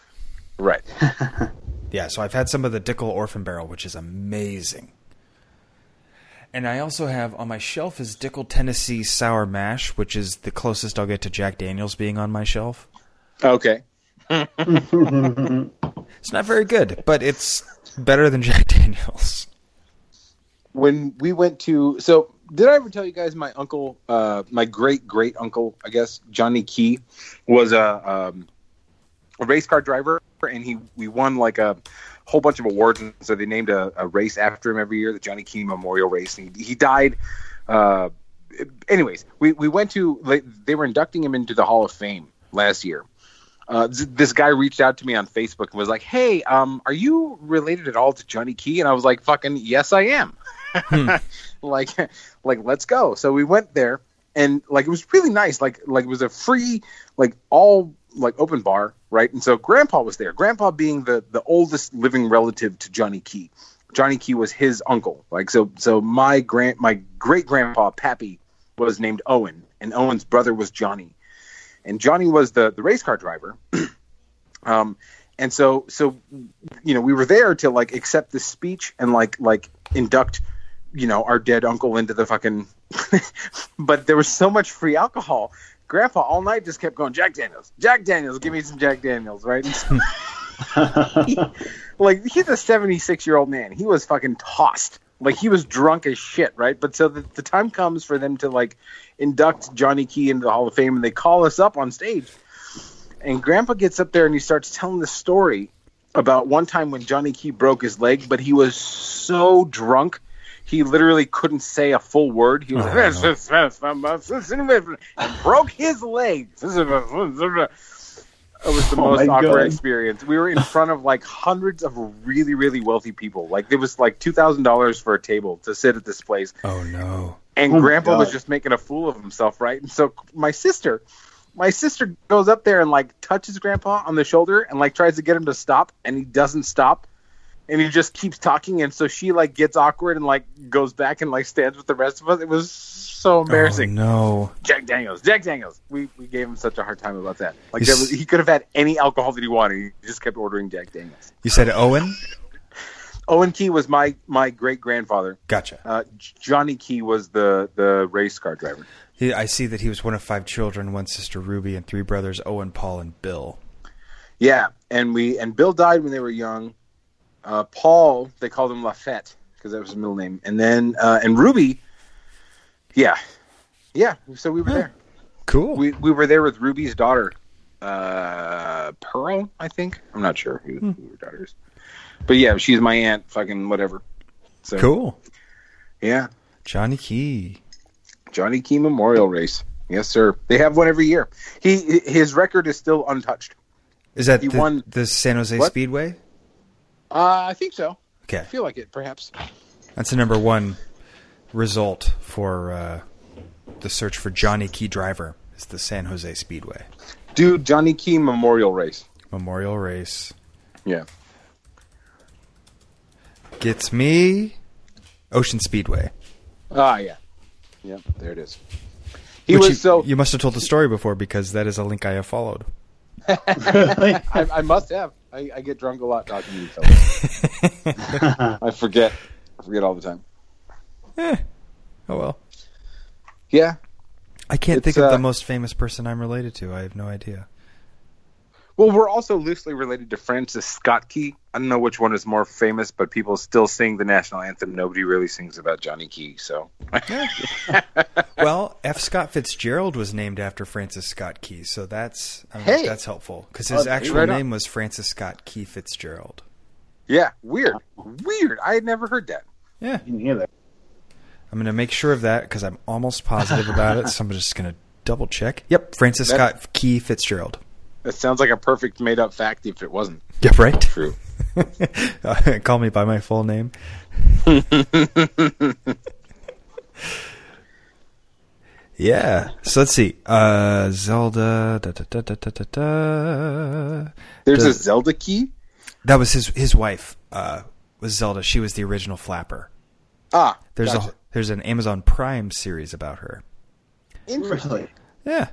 Right. [LAUGHS] Yeah, so I've had some of the Dickel Orphan Barrel, which is amazing. And I also have on my shelf is Dickel Tennessee Sour Mash, which is the closest I'll get to Jack Daniels being on my shelf. Okay. [LAUGHS] It's not very good, but it's better than Jack Daniels. when we went to so did I ever tell you guys my uncle uh my great great uncle I guess Johnny Key was a um, a race car driver and he we won like a whole bunch of awards and so they named a, a race after him every year the Johnny Key Memorial Race and he, he died uh anyways we we went to they were inducting him into the Hall of Fame last year uh, th- this guy reached out to me on Facebook and was like, "Hey, um, are you related at all to Johnny Key?" And I was like, "Fucking yes, I am." [LAUGHS] [LAUGHS] like, like let's go. So we went there, and like it was really nice. Like, like it was a free, like all like open bar, right? And so Grandpa was there. Grandpa being the the oldest living relative to Johnny Key. Johnny Key was his uncle. Like so, so my grand my great grandpa Pappy was named Owen, and Owen's brother was Johnny and Johnny was the the race car driver. [CLEARS THROAT] um, and so so you know we were there to like accept the speech and like like induct you know our dead uncle into the fucking. [LAUGHS] but there was so much free alcohol. Grandpa all night just kept going Jack Daniels, Jack Daniels, give me some Jack Daniels, right? [LAUGHS] [LAUGHS] like he's a 76 year old man. He was fucking tossed. Like he was drunk as shit, right? But so the, the time comes for them to like induct Johnny Key into the Hall of Fame, and they call us up on stage. And Grandpa gets up there and he starts telling the story about one time when Johnny Key broke his leg, but he was so drunk he literally couldn't say a full word. He was oh, like and broke his leg. It was the Oh most my awkward God. experience. We were in front of like hundreds of really, really wealthy people. Like there was like two thousand dollars for a table to sit at this place, Oh no. and Oh Grandpa was just making a fool of himself, right? And so my sister, my sister goes up there and like touches Grandpa on the shoulder and like tries to get him to stop, and he doesn't stop, and he just keeps talking, and so she like gets awkward and like goes back and like stands with the rest of us. It was so embarrassing. Oh, no. Jack Daniels, Jack Daniels. We we gave him such a hard time about that. Like was, he could have had any alcohol that he wanted. He just kept ordering Jack Daniels. You said Owen? [LAUGHS] Owen Key was my my great grandfather. Gotcha. Uh, Johnny Key was the the race car driver. He, I see that he was one of five children, one sister Ruby, and three brothers Owen, Paul, and Bill. Yeah, and we and Bill died when they were young. Uh, Paul, they called him Lafette because that was his middle name, and then uh, and Ruby, yeah, yeah. So we were there. Cool. We we were there with Ruby's daughter, uh, Pearl, I think. I'm not sure who, who her daughter is, but yeah, she's my aunt. Fucking whatever. So cool. Yeah, Johnny Key. Johnny Key Memorial Race. Yes, sir. They have one every year. He his record is still untouched. Is that He the, won- the San Jose What? Speedway? Uh, I think so. Okay. I feel like it, perhaps. That's the number one result for uh, the search for Johnny Key Driver. Is the San Jose Speedway Dude, Johnny Key Memorial Race. Memorial Race Yeah. gets me Ocean Speedway. Ah, yeah. Yep, there it is. He Which was you, so. you must have told the story before because that is a link I have followed. [LAUGHS] I, I must have. I, I get drunk a lot talking to you fellas. [LAUGHS] I forget. I forget all the time. Eh. Oh well. Yeah. I can't It's, think of uh, the most famous person I'm related to. I have no idea. Well, we're also loosely related to Francis Scott Key. I don't know which one is more famous, but people still sing the national anthem. Nobody really sings about Johnny Key, so well, F. Scott Fitzgerald was named after Francis Scott Key, so that's I mean, Hey! that's helpful because Oh, his actual right on. name was Francis Scott Key Fitzgerald. yeah, weird, weird. I had never heard that. Yeah, Me neither. I'm going to make sure of that because I'm almost positive about it. So I'm just going to double check. Yep, Francis That- Scott Key Fitzgerald. That sounds like a perfect made up fact if it wasn't Yeah, right. true. Uh, [LAUGHS] Call me by my full name. [LAUGHS] yeah. So let's see. Uh, Zelda. Da, da, da, da, da, da, da. There's The- a Zelda Key. That was his his wife. Uh, was Zelda. She was the original flapper. Ah, There's gotcha. a there's an Amazon Prime series about her. interesting. Really? Yeah.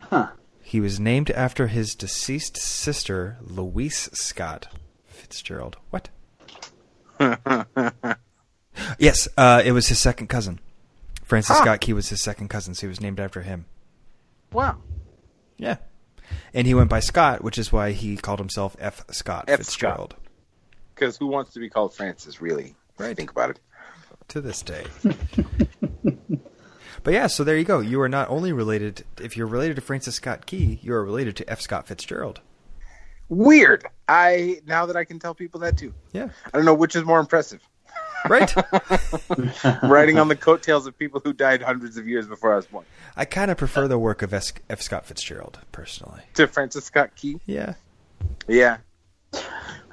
Huh. He was named after his deceased sister, Louise Scott Fitzgerald. What? [LAUGHS] yes, uh, it was his second cousin. Francis Huh. Scott Key was his second cousin, so he was named after him. Wow. Yeah. And he went by Scott, which is why he called himself F. Scott F. Fitzgerald Because who wants to be called Francis? Really? Right. Think about it. to this day. [LAUGHS] but yeah, so there you go. You are not only related, if you're related to Francis Scott Key, you are related to F. Scott Fitzgerald. Weird. I now that I can tell people that too. Yeah. I don't know which is more impressive. Right? [LAUGHS] [LAUGHS] Riding on the coattails of people who died hundreds of years before I was born. I kind of prefer the work of S- F. Scott Fitzgerald, personally. To Francis Scott Key. Yeah. Yeah.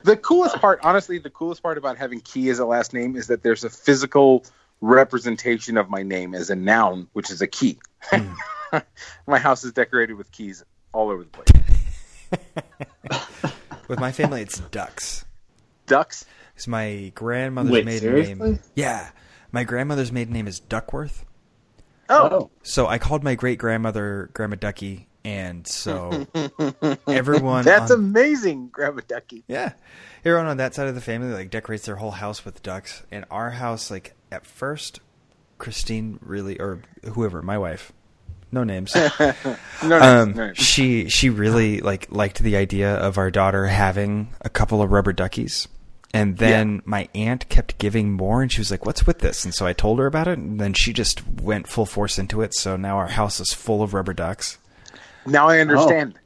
The coolest part, honestly, the coolest part about having Key as a last name is that there's a physical representation of my name as a noun, which is a key. Hmm. [LAUGHS] my house is decorated with keys all over the place. [LAUGHS] With my family, it's ducks. Ducks. Because my grandmother's Wait, maiden seriously? name. Yeah. My grandmother's maiden name is Duckworth. Oh. oh. So I called my great grandmother Grandma Ducky, and so [LAUGHS] everyone. That's on- amazing, Grandma Ducky. Yeah. Everyone on that side of the family like decorates their whole house with ducks. And our house, like at first, Christine really or whoever, my wife. No names. [LAUGHS] No, no, um, no. she she really like liked the idea of our daughter having a couple of rubber duckies. And then my aunt kept giving more, and she was like, "What's with this?" And so I told her about it, and then she just went full force into it. So now our house is full of rubber ducks. Now I understand.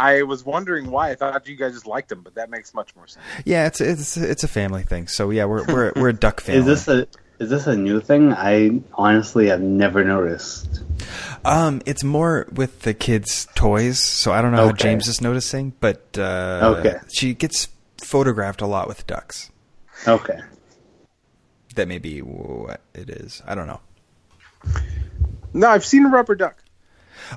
I was wondering why. I thought you guys just liked them, but that makes much more sense. Yeah, it's it's it's a family thing. So yeah, we're we're we're a duck family. [LAUGHS] Is this a is this a new thing? I honestly have never noticed. Um, it's more with the kids' toys, so I don't know how James is noticing, but uh, Okay. she gets photographed a lot with ducks. Okay. That may be what it is. I don't know. No, I've seen a rubber duck.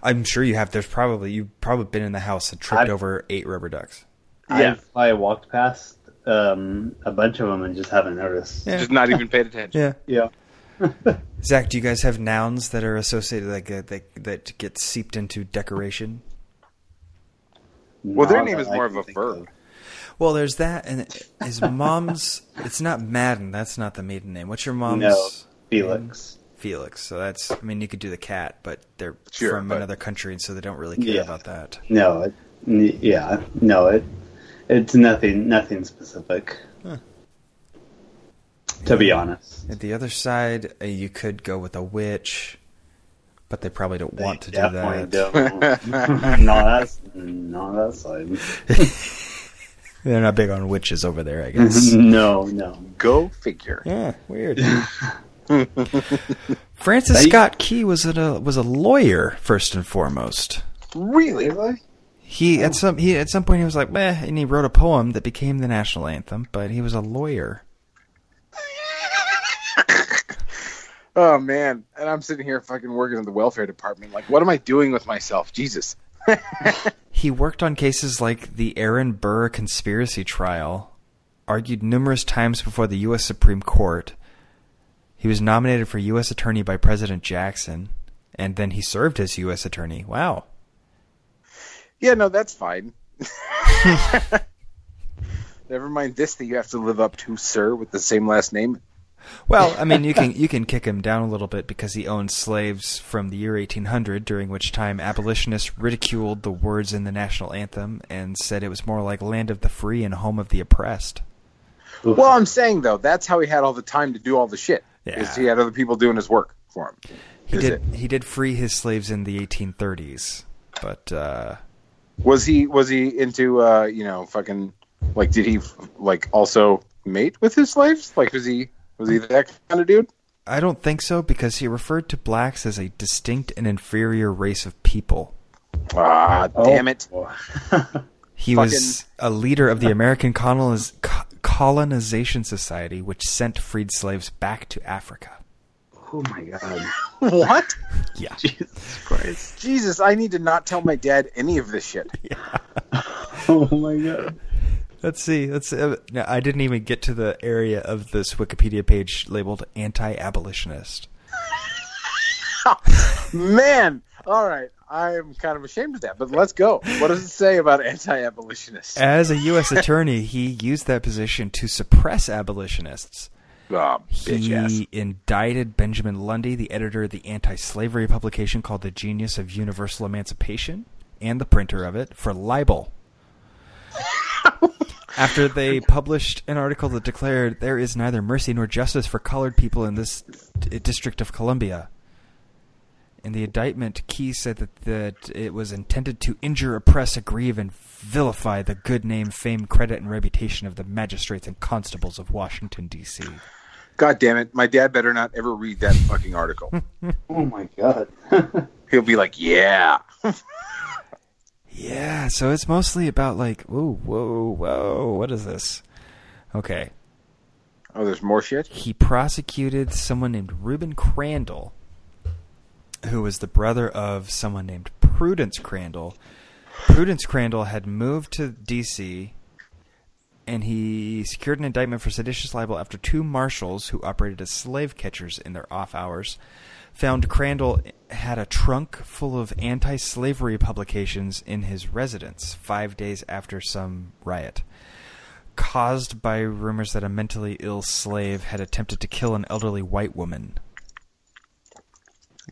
I'm sure you have. There's probably you've probably been in the house and tripped I've- over eight rubber ducks. Yeah. I've walked past um, a bunch of them and just haven't noticed. Yeah. Just not even paid attention. Yeah. [LAUGHS] Yeah. [LAUGHS] Zach, do you guys have nouns that are associated like uh, that that get seeped into decoration? Well, their name is more of a think verb. Well, there's that, and his mom's. it's not Madden. That's not the maiden name. What's your mom's? No, Felix. Felix. So that's. I mean, you could do the cat, but they're Sure, from but- another country, and so they don't really care Yeah. about that. No, it, yeah, no, it it's nothing nothing specific. Huh. To be honest, At the other side, uh, you could go with a witch, but they probably don't They want to do that. don't. [LAUGHS] not that, not that [LAUGHS] side. They're not big on witches over there, I guess. [LAUGHS] no, no. Go figure. yeah, weird. [LAUGHS] Francis They- Scott Key was a was a lawyer first and foremost. Really? He at oh. some he at some point he was like, Meh, and he wrote a poem that became the national anthem. But he was a lawyer. [LAUGHS] Oh man, and I'm sitting here fucking working in the welfare department. Like, what am I doing with myself? Jesus. [LAUGHS] He worked on cases like the Aaron Burr conspiracy trial, argued numerous times before the U.S. Supreme Court. He was nominated for U.S. Attorney by President Jackson, and then he served as U.S. Attorney. Wow. Yeah, no, that's fine. [LAUGHS] Never mind this that you have to live up to, sir, with the same last name. Well, I mean, you [LAUGHS] can you can kick him down a little bit because he owned slaves from the year 1800, during which time abolitionists ridiculed the words in the national anthem and said it was more like land of the free and home of the oppressed. Well, I'm saying though, that's how he had all the time to do all the shit. Yeah. Is he had other people doing his work for him. He Is did it? he did free his slaves in the 1830s, but uh, Was he was he into uh, you know fucking like did he like also mate with his slaves? Like was he was he that kind of dude? I don't think so because he referred to blacks as a distinct and inferior race of people. Ah, Oh. damn it. [LAUGHS] He was a leader of the American Coloniz- Co- Colonization Society, which sent freed slaves back to Africa. oh my god. [LAUGHS] What? Yeah. [LAUGHS] Jesus Christ. Jesus, I need to not tell my dad any of this shit. [LAUGHS] Oh my god. Let's see. Let's. Uh, no, I didn't even get to the area of this Wikipedia page labeled anti-abolitionist. Man, all right. I'm kind of ashamed of that, but let's go. What does it say about anti-abolitionists? As a U.S. attorney, he used that position to suppress abolitionists. Oh, bitch ass. He indicted Benjamin Lundy, the editor of the anti-slavery publication called The Genius of Universal Emancipation, and the printer of it, for libel. After they published an article that declared there is neither mercy nor justice for colored people in this d- District of Columbia. In the indictment, Key said that, that it was intended to injure, oppress, aggrieve, and vilify the good name, fame, credit, and reputation of the magistrates and constables of Washington, D.C. God damn it. My dad better not ever read that [LAUGHS] fucking article. Oh my god. [LAUGHS] He'll be like, yeah. Yeah, so it's mostly about like, whoa, whoa, whoa, what is this? Okay. Oh, there's more shit? He prosecuted someone named Reuben Crandall, who was the brother of someone named Prudence Crandall. Prudence Crandall had moved to D.C. and he secured an indictment for seditious libel after two marshals who operated as slave catchers in their off hours found Crandall had a trunk full of anti-slavery publications in his residence five days after some riot caused by rumors that a mentally ill slave had attempted to kill an elderly white woman.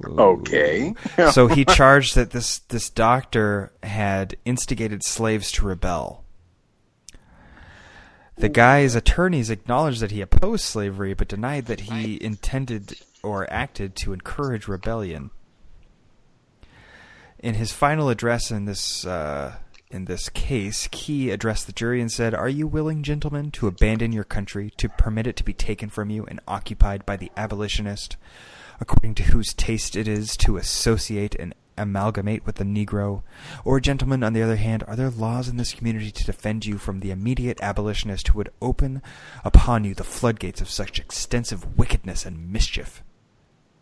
Okay. so he charged that this this doctor had instigated slaves to rebel. The guy's attorneys acknowledged that he opposed slavery, but denied that he intended or acted to encourage rebellion. In his final address in this uh, in this case, Key addressed the jury and said, "Are you willing, gentlemen, to abandon your country, to permit it to be taken from you and occupied by the abolitionist, according to whose taste it is to associate and amalgamate with the Negro? Or, gentlemen, on the other hand, are there laws in this community to defend you from the immediate abolitionist who would open upon you the floodgates of such extensive wickedness and mischief?"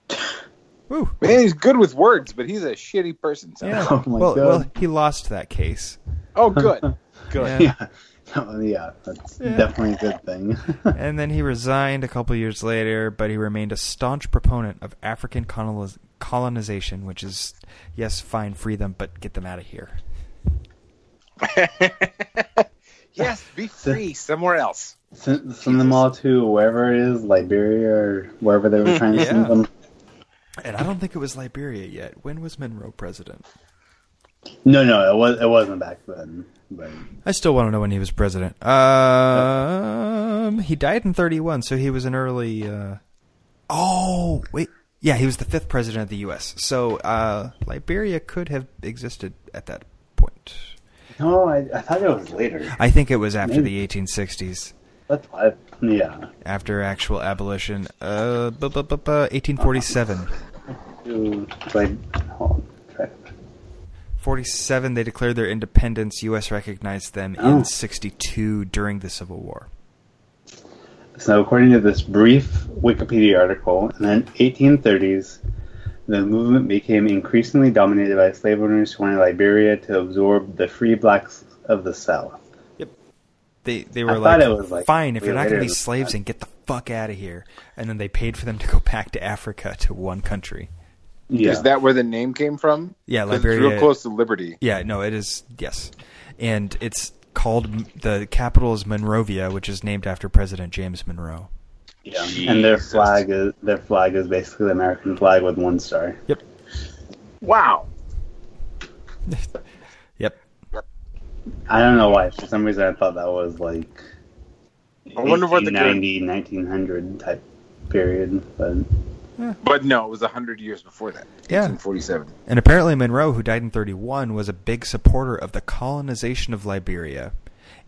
[SIGHS] Woo. Man, he's good with words, but he's a shitty person. sounds Yeah. [LAUGHS] Oh my well, God. well, he lost that case. Oh, good. [LAUGHS] Good. Yeah. Yeah. [LAUGHS] Oh, yeah, that's Yeah. definitely a good thing. [LAUGHS] and then he resigned a couple years later, but he remained a staunch proponent of African coloniz- colonization, which is, yes, fine, free them, but get them out of here. [LAUGHS] yes, be free somewhere else. send, send them all to wherever it is, Liberia or wherever they were trying to Yeah. send them. And I don't think it was Liberia yet. When was Monroe president? No, no, it was it wasn't back then. But I still want to know when he was president. Um, he died in 31, so he was an early. Uh... Oh, wait. Yeah, he was the fifth president of the U.S. So uh, Liberia could have existed at that point. no, I, I thought it was later. I think it was after Maybe. the 1860s. That's why. Yeah. after actual abolition. Uh, bu- bu- bu- bu- 1847. To, like, hold on. Track. 47, they declared their independence. U.S. recognized them Oh. in 62 during the Civil War. So, according to this brief Wikipedia article, in the 1830s, the movement became increasingly dominated by slave owners who wanted Liberia to absorb the free blacks of the South. They they were like, like, fine, if you're not going to be slaves, that. then get the fuck out of here. And then they paid for them to go back to Africa to one country. Yeah. Is that where the name came from? Yeah, Liberia- It's real close to Liberty. Yeah, no, it is yes, and it's called the capital is Monrovia, which is named after President James Monroe. Yeah, and their flag is their flag is basically the American flag with one star. Yep. Wow. [LAUGHS] Yep. I don't know why. For some reason, I thought that was like I wonder what the 1890, 1900 type period, but But no, it was 100 years before that. Yeah. 1847. And apparently Monroe, who died in 31, was a big supporter of the colonization of Liberia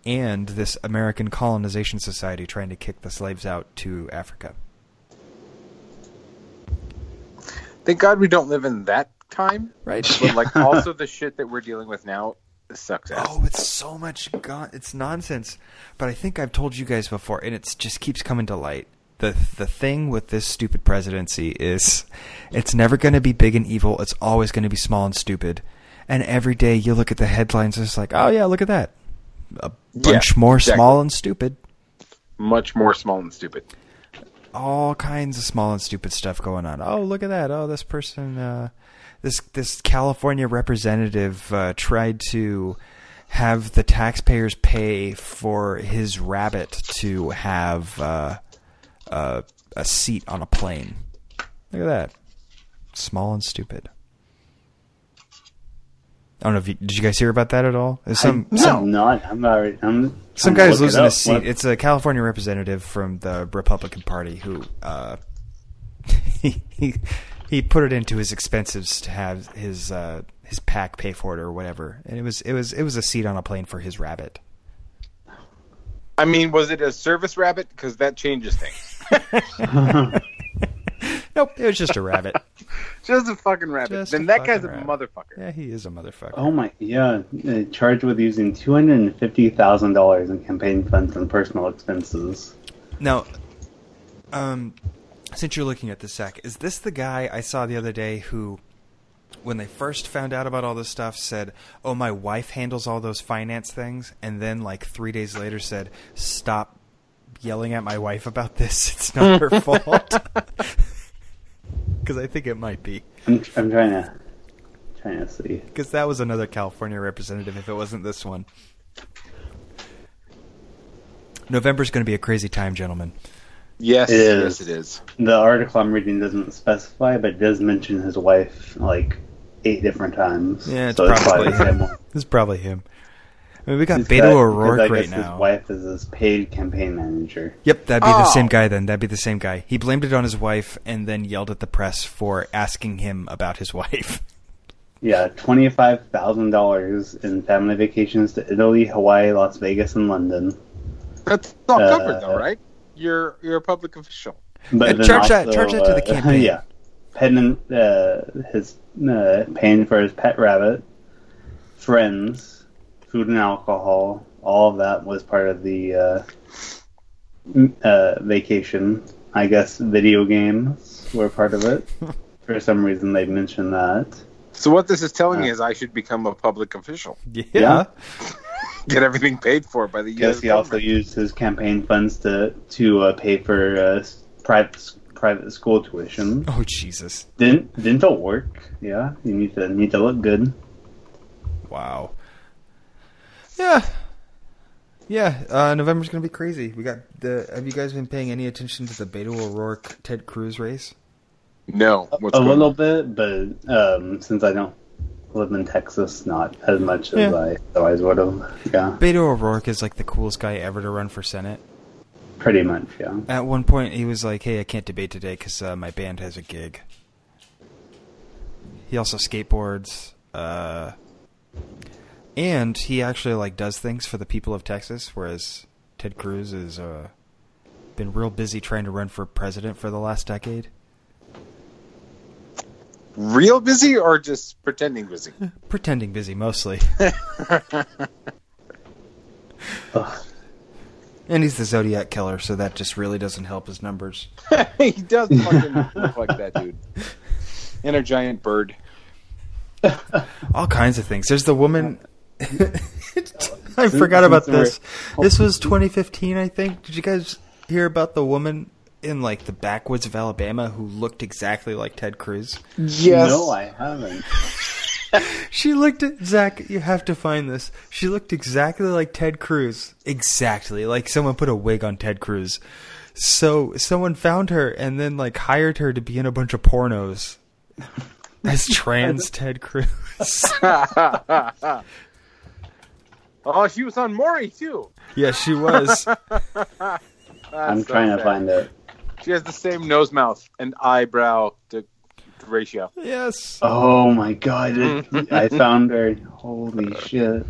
and this American Colonization Society trying to kick the slaves out to Africa. Thank God we don't live in that time. Right. But like [LAUGHS] also the shit that we're dealing with now sucks ass. Oh, it's so much gone. It's nonsense. But I think I've told you guys before, and it just keeps coming to light. The the thing with this stupid presidency is, it's never going to be big and evil. It's always going to be small and stupid. And every day you look at the headlines, and it's like, oh yeah, look at that, a Yeah, bunch more exactly. small and stupid. Much more small and stupid. all kinds of small and stupid stuff going on. Oh, look at that! Oh, this person, uh, this this California representative uh, tried to have the taxpayers pay for his rabbit to have uh, uh, a seat on a plane. Look at that, small and stupid. I don't know if you, did you guys hear about that at all? There's some I, some I'm not. I'm already. I'm some guy's losing up. his seat. What- It's a California representative from the Republican Party who uh, he, [LAUGHS] he he put it into his expenses to have his uh, his PAC pay for it or whatever, and it was it was it was a seat on a plane for his rabbit. I mean, was it a service rabbit? Because that changes things. [LAUGHS] Nope, it was just a rabbit. Just a fucking rabbit. Just then that guy's a motherfucker. yeah, he is a motherfucker. Oh my, yeah, uh, charged with using two hundred and fifty thousand dollars in campaign funds and personal expenses. Now, um, since you're looking at the sec, is this the guy I saw the other day who, when they first found out about all this stuff, said, "Oh, my wife handles all those finance things," and then like three days later said, "Stop yelling at my wife about this. [LAUGHS] It's not her [LAUGHS] fault." [LAUGHS] Because I think it might be. I'm, I'm trying to, trying to see. Because that was another California representative. If it wasn't this one. November's going to be a crazy time, gentlemen. Yes, It is. yes, it is. The article I'm reading doesn't specify, but does mention his wife like eight different times. Yeah, it's so it's probably probably the same him. one. It's probably him. I mean, we got He's Beto got- O'Rourke because I right guess now. His wife is his paid campaign manager. Yep, that'd be the Oh. same guy then. That'd be the same guy. He blamed it on his wife and then yelled at the press for asking him about his [LAUGHS] wife. Yeah, twenty-five thousand dollars in family vacations to Italy, Hawaii, Las Vegas, and London. That's all Uh, covered, though, right? You're you're a public official. But Yeah, then charge that- charge that to the uh, [LAUGHS] campaign. yeah, paying uh, his uh, paying for his pet rabbit, friends, food and alcohol. All of that was part of the uh, uh, vacation. I guess video games were part of it. [LAUGHS] for some reason, they mentioned that. So what this is telling me Uh. is I should become a public official. Yeah. Yeah. [LAUGHS] Get everything paid for by the Guess US he also used his campaign funds to to uh, pay for uh, private private school tuition. Oh Jesus! Didn't dental work. Yeah, you need to need to look good. Wow. Yeah. Yeah. Uh, November's gonna be crazy. We got the. Have you guys been paying any attention to the Beto O'Rourke Ted Cruz race? No, what's a going little on? bit, but um, since I don't live in Texas, not as much as I otherwise would have. Yeah, Beto O'Rourke is like the coolest guy ever to run for Senate. pretty much. Yeah. At one point, he was like, "Hey, I can't debate today because uh, my band has a gig." He also skateboards, uh, and he actually like does things for the people of Texas. Whereas Ted Cruz has uh, been real busy trying to run for president for the last decade. Real busy or just pretending busy? [LAUGHS] Pretending busy mostly, [LAUGHS] and he's the Zodiac killer, so that just really doesn't help his numbers. [LAUGHS] he does fucking look like that dude. And a giant bird. all kinds of things. There's the woman. [LAUGHS] I forgot about this. This was 2015, I think. Did you guys hear about the woman in like the backwoods of Alabama who looked exactly like Ted Cruz? Yes. No, I haven't. [LAUGHS] She looked at Zach. You have to find this. She looked exactly like Ted Cruz. Exactly like someone put a wig on Ted Cruz. So someone found her and then like hired her to be in a bunch of pornos as [LAUGHS] trans Ted Cruz. Oh, she was on Maury too. yeah, she was. [LAUGHS] I'm so trying to find it. She has the same nose, mouth, and eyebrow to, to ratio. Yes. Oh my god! It, I found her. Holy shit!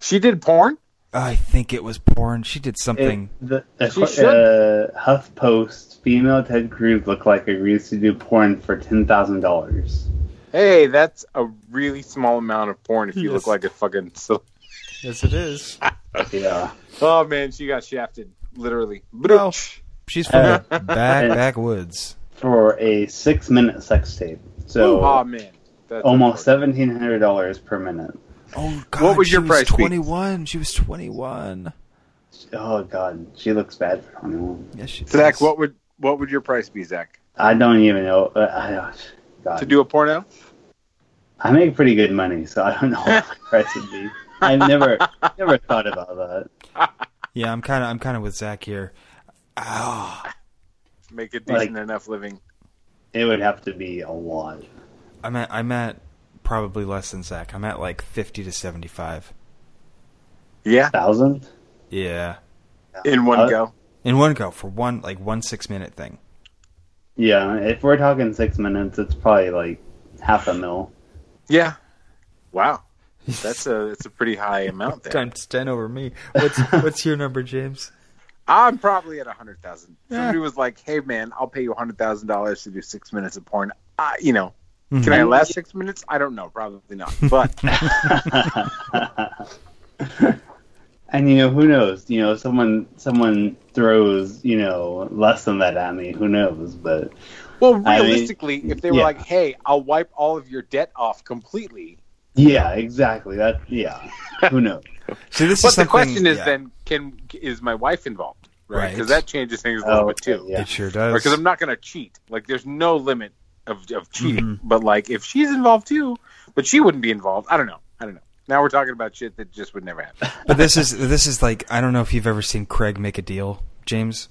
She did porn. I think it was porn. She did It, something. the, the, She uh, HuffPost female Ted Cruz looked like agrees to do porn for ten thousand dollars. Hey, that's a really small amount of porn if you Yes. look like a fucking. So, yes, it is. Yeah. oh man, she got shafted, literally. No. She's from Uh, the back [LAUGHS] backwoods. For a six minute sex tape. So oh man, that's almost seventeen hundred dollars per minute. Oh God! What would she your was price be? Twenty-one. She was twenty-one. Oh god, she looks bad for twenty one. Yes, she Zach, does. what would what would your price be, Zach, I don't even know. uh, I don't. God. to do a porno? I make pretty good money, so I don't know what my [LAUGHS] price would be. I've never never thought about that. Yeah, I'm kind of I'm kind of with Zach here. Oh, Make a decent Like- enough living. It would have to be a lot. I'm at I'm at probably less than Zach. I'm at like fifty to seventy-five. Yeah, Thousand? Yeah, in one Uh, go. in one go for one like one six-minute thing. Yeah, if we're talking six minutes, it's probably like half a mil. Yeah. Wow, that's a that's a pretty high [LAUGHS] amount there. Times ten over me. What's [LAUGHS] what's your number, James? I'm probably at a hundred thousand. Yeah. Somebody was like, "Hey man, I'll pay you a hundred thousand dollars to do six minutes of porn." Uh, you know, Mm-hmm. can I last six minutes? I don't know. Probably not. But [LAUGHS] and you know, who knows? You know, someone someone throws you know less than that at me. Who knows? But well, I mean, realistically, if they were yeah. like, "Hey, I'll wipe all of your debt off completely," yeah, exactly. That yeah. [LAUGHS] Who knows? See, this but is the question is yeah, then, can is my wife involved? Right? Right. Because that changes things a little Oh, bit too. yeah. it sure does. Because I'm not going to cheat. Like, there's no limit of, of cheating. Mhm. But like, if she's involved too, but she wouldn't be involved. I don't know. I don't know. Now we're talking about shit that just would never happen. But this is this is like I don't know if you've ever seen Craig make a deal, James.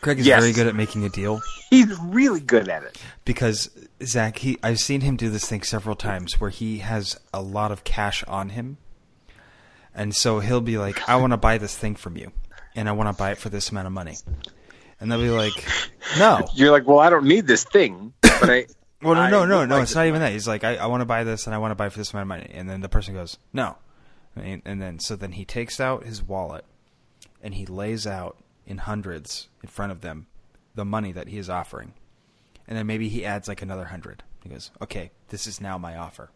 Craig is Yes. very good at making a deal He's really good at it. because Zach, he I've seen him do this thing several times where he has a lot of cash on him, and so he'll be like, "I want to buy this thing from you, and I want to buy it for this amount of money," and they'll be like, "No." [LAUGHS] You're like, well, I don't need this thing, but I. [LAUGHS] Well, no, I no, no, no. like It's not even that. He's like, I, I want to buy this and I want to buy it for this amount of money. And then the person goes, no. And, and then, so then he takes out his wallet and he lays out in hundreds in front of them the money that he is offering. And then maybe he adds like another hundred. He goes, okay, this is now my offer.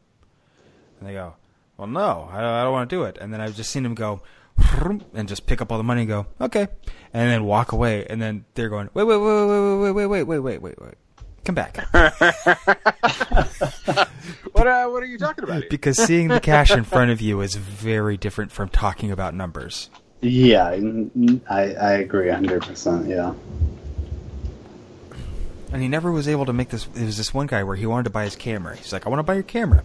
And they go, well, no, I, I don't want to do it. And then I've just seen him go, [LAUGHS] and just pick up all the money and go, okay. And then walk away. And then they're going, wait, wait, wait, wait, wait, wait, wait, wait, wait, wait, wait, wait. Come back. [LAUGHS] What, uh, what are you talking about? Here? because seeing the cash in front of you is very different from talking about numbers. Yeah, I, I agree hundred percent. Yeah. And he never was able to make this. There was this one guy where he wanted to buy his camera. He's like, I want to buy your camera.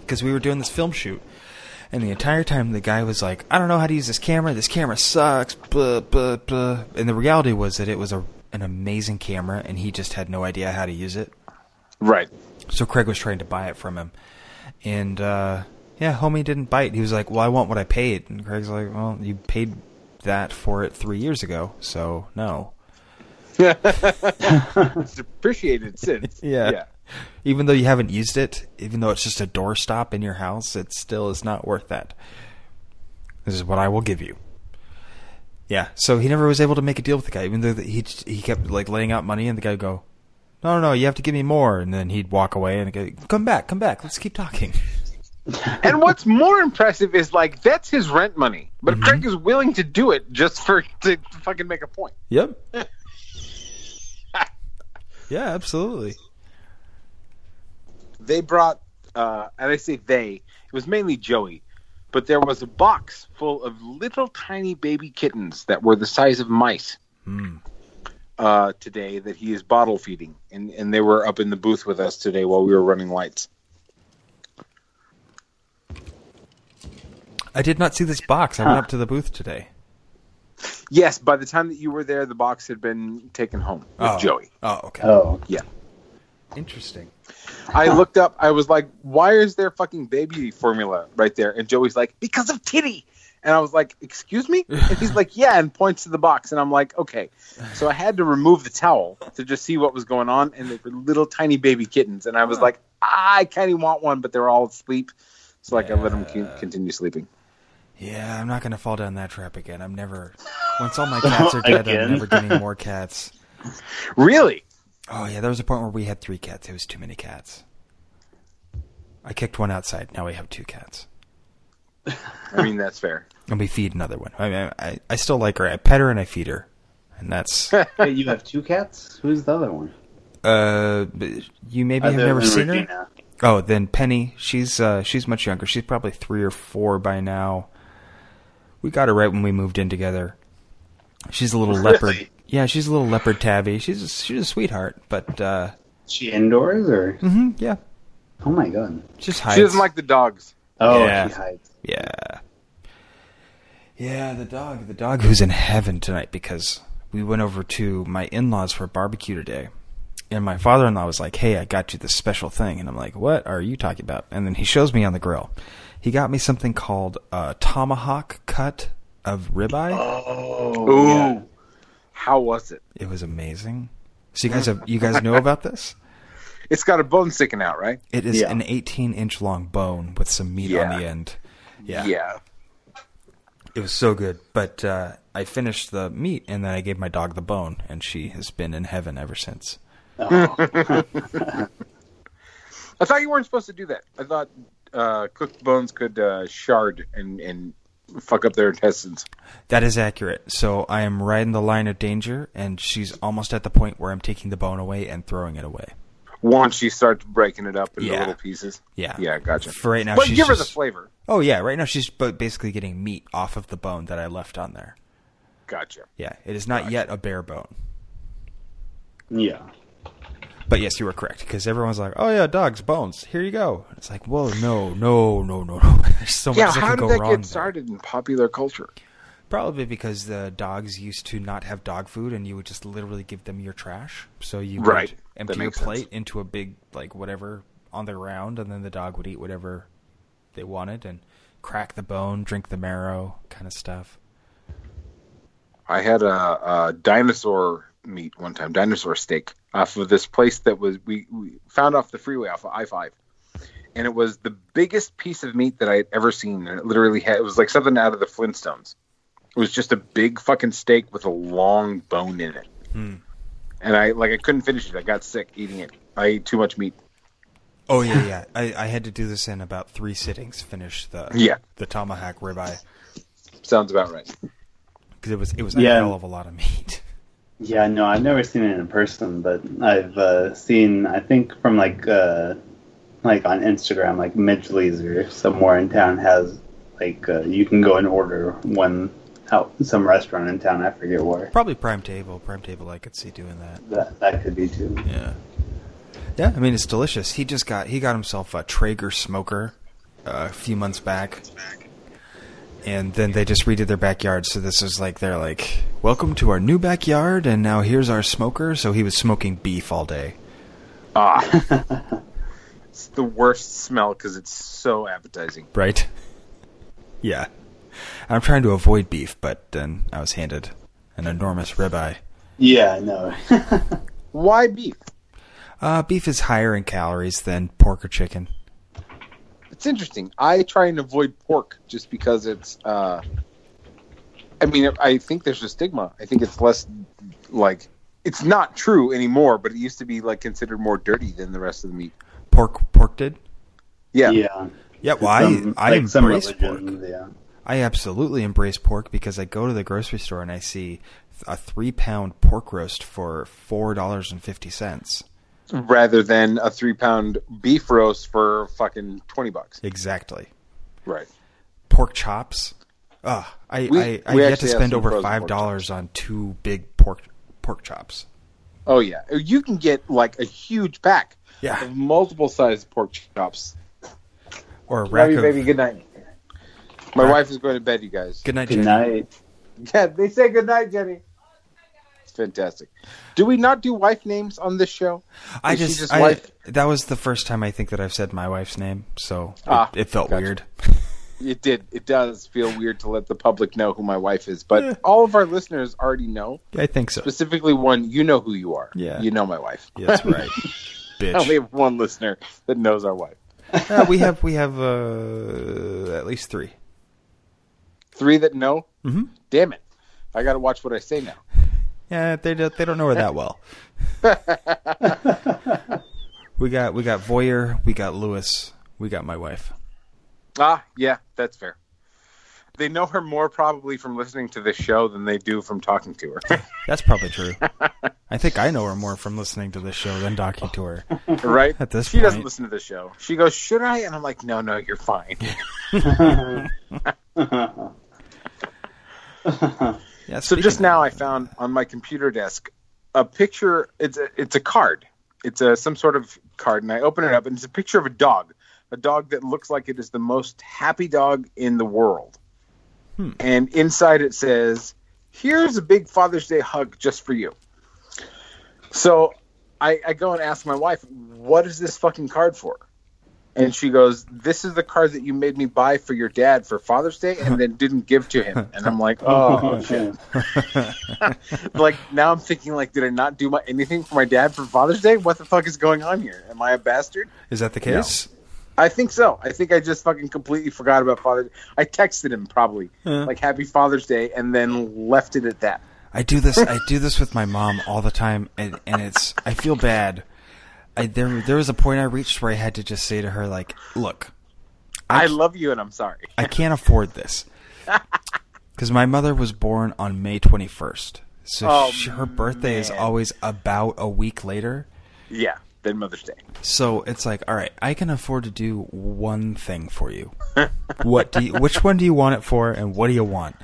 Because we were doing this film shoot. And the entire time the guy was like, I don't know how to use this camera. This camera sucks. Blah, blah, blah. And the reality was that it was a, an amazing camera and he just had no idea how to use it. Right. So Craig was trying to buy it from him. And, uh, yeah, homie didn't bite. He was like, well, I want what I paid. And Craig's like, well, you paid that for it three years ago. So, no. [LAUGHS] it's appreciated since. [LAUGHS] Yeah. Yeah. Even though you haven't used it, even though it's just a doorstop in your house, it still is not worth that. This is what I will give you. Yeah, so he never was able to make a deal with the guy, even though he he kept like laying out money, and the guy would go, "No, no, no, you have to give me more," and then he'd walk away and go, "Come back, come back, let's keep talking." [LAUGHS] [LAUGHS] And what's more impressive is like that's his rent money, but Mhm. Craig is willing to do it just for to fucking make a point. Yep. [LAUGHS] yeah, absolutely. They brought, uh, and I say they, it was mainly Joey, but there was a box full of little tiny baby kittens that were the size of mice Hmm. uh, today that he is bottle feeding, and and they were up in the booth with us today while we were running lights. I did not see this box. I went up to the booth today. Yes, by the time that you were there, the box had been taken home with Oh. Joey. Oh, okay. Oh, Yeah. Interesting. I looked up. I was like, "Why is there fucking baby formula right there?" And Joey's like, "Because of titty." And I was like, "Excuse me?" And he's like, "Yeah," and points to the box. And I'm like, "Okay." So I had to remove the towel to just see what was going on, and they were little tiny baby kittens. And I was like, "I kind of want one," but they're all asleep. So like, I let them Yeah. continue sleeping. Yeah, I'm not gonna fall down that trap again. I'm never. Once all my [LAUGHS] cats are dead, I'm never getting more cats. Really? Oh yeah, there was a point where we had three cats. It was too many cats. I kicked one outside. Now we have two cats, I mean, that's fair. and we feed another one. I mean, I, I still like her. I pet her and I feed her, and that's. [LAUGHS] Wait, you have two cats? Who's the other one? Uh, you maybe have never than seen her. Oh, then Penny. She's uh, she's much younger. She's probably three or four by now. We got her right when we moved in together. She's a little Really? leopard. Yeah, she's a little leopard tabby. She's a, she's a sweetheart, but uh, she indoors or? hmm yeah, Oh my god. just hides. She doesn't like the dogs. Oh, Yeah. she hides. Yeah. Yeah, the dog, the dog who's in heaven tonight because we went over to my in-laws for a barbecue today. And my father-in-law was like, "Hey, I got you this special thing." And I'm like, "What are you talking about?" And then he shows me on the grill. He got me something called a tomahawk cut of ribeye. Oh, Ooh. yeah. How was it? It was amazing. So you guys have you guys know [LAUGHS] about this? It's got a bone sticking out, right? It is Yeah. an 18 inch long bone with some meat Yeah. on the end. Yeah. Yeah. It was so good. But uh, I finished the meat and then I gave my dog the bone, and she has been in heaven ever since. Oh. [LAUGHS] I thought you weren't supposed to do that. I thought uh, cooked bones could uh, shard and, and fuck up their intestines. That is accurate. So I am right in the line of danger, and she's almost at the point where I'm taking the bone away and throwing it away. Once you start breaking it up into Yeah. little pieces. Yeah. Yeah, gotcha. For right now, but she's give her the flavor. Oh yeah, right now she's ba- basically getting meat off of the bone that I left on there. Gotcha. Yeah, it is not Gotcha. yet a bare bone. yeah. But yes, you were correct because everyone's like, "Oh yeah, dogs bones. Here you go." It's like, whoa, no, no, no, no, no. [LAUGHS] There's so yeah, much that can go wrong. Yeah, how can did go that wrong. get started in popular culture? Probably because the dogs used to not have dog food, and you would just literally give them your trash. So you Right. would That empty your makes sense. plate into a big like whatever on the ground, and then the dog would eat whatever they wanted and crack the bone, drink the marrow, kind of stuff. I had a, a dinosaur meat one time, dinosaur steak, off of this place that was we, we found off the freeway off of I five, and it was the biggest piece of meat that I had ever seen. And it literally had it was like something out of the Flintstones. It was just a big fucking steak with a long bone in it, Hmm. and I like I couldn't finish it. I got sick eating it. I ate too much meat. Oh yeah, yeah. I, I had to do this in about three sittings. Finish the Yeah. the tomahawk ribeye Sounds about right. because it was it was Yeah. a hell of a lot of meat. Yeah, no, I've never seen it in person, but I've uh, seen, I think, from like, uh, like on Instagram, like Midgley's or somewhere in town has, like, uh, you can go and order one out some restaurant in town. I forget where. Probably prime table. Prime table. I could see doing that. That that could be too. Yeah. Yeah, I mean it's delicious. He just got he got himself a Traeger smoker uh, a few months back, and then they just redid their backyard. So this is like they're like, "Welcome to our new backyard," and now here's our smoker. So he was smoking beef all day. Ah, [LAUGHS] it's the worst smell because it's so appetizing. Right? [LAUGHS] yeah. I'm trying to avoid beef, but then I was handed an enormous ribeye. Yeah, no. [LAUGHS] Why beef? Uh, beef is higher in calories than pork or chicken. It's interesting. I try and avoid pork just because it's. Uh, I mean, I think there's a stigma. I think it's less like it's not true anymore, but it used to be like considered more dirty than the rest of the meat. Pork, pork did. Yeah, yeah. Yeah, well, I, Some- I like some embrace pork. Yeah. I absolutely embrace pork because I go to the grocery store and I see a three pound pork roast for four dollars and fifty cents. Rather than a three pound beef roast for fucking twenty bucks. Exactly. Right. Pork chops. Ugh, I We- I, I we yet to spend over five dollars on two big pork pork chops. Oh yeah, you can get like a huge pack Yeah, of multiple sized pork chops. or a Love rack you, of baby. Good night. My Rack- wife is going to bed, you guys. good night, Good Jenny. night. [LAUGHS] Yeah, they say good night, Jenny. Fantastic. Do we not do wife names on this show? I Is she just, just I, wife? that was the first time I think that I've said my wife's name, so it, Ah, it felt gotcha. weird. [LAUGHS] It did. It does feel weird to let the public know who my wife is, but all of our listeners already know. I think so. Specifically, one, you know who you are. Yeah. You know my wife. Yeah, that's right, [LAUGHS] I only bitch. have one listener that knows our wife. Uh, we have we have uh, at least three. Three that know? Mm-hmm. Damn it. I got to watch what I say now. Yeah, they don't, they don't know her that well. [LAUGHS] we got we got Voyer, we got Lewis, we got my wife. Ah, yeah, that's fair. They know her more probably from listening to this show than they do from talking to her. [LAUGHS] That's probably true. I think I know her more from listening to this show than talking to her. [LAUGHS] right? At this she doesn't listen to the show. She goes, "Should I?" And I'm like, "No, no, you're fine." Yeah. so just now, I found on my computer desk a picture. It's a, it's a card. It's a some sort of card, and I open it up, and it's a picture of a dog, a dog that looks like it is the most happy dog in the world. Hmm. And inside it says, "Here's a big Father's Day hug just for you." So I, I go and ask my wife, "What is this fucking card for?" And she goes, "This is the card that you made me buy for your dad for Father's Day, and then didn't give to him." And I'm like, "Oh [LAUGHS] shit!" [LAUGHS] like now I'm thinking, like, did I not do my anything for my dad for Father's Day? What the fuck is going on here? Am I a bastard? Is that the case? I think so. I think I just fucking completely forgot about Father's. I texted him probably Yeah. like Happy Father's Day, and then left it at that. I do this. I do this with my mom all the time, and, and it's. I feel bad. I there there was a point I reached where I had to just say to her like, "Look, I, I, love you, and I'm sorry. I can't afford this." [LAUGHS] Because my mother was born on May twenty first, so Oh, she, her birthday is always about a week later. yeah, then Mother's Day. So it's like, all right, I can afford to do one thing for you. [LAUGHS] what do you, which one do you want it for, and what do you want?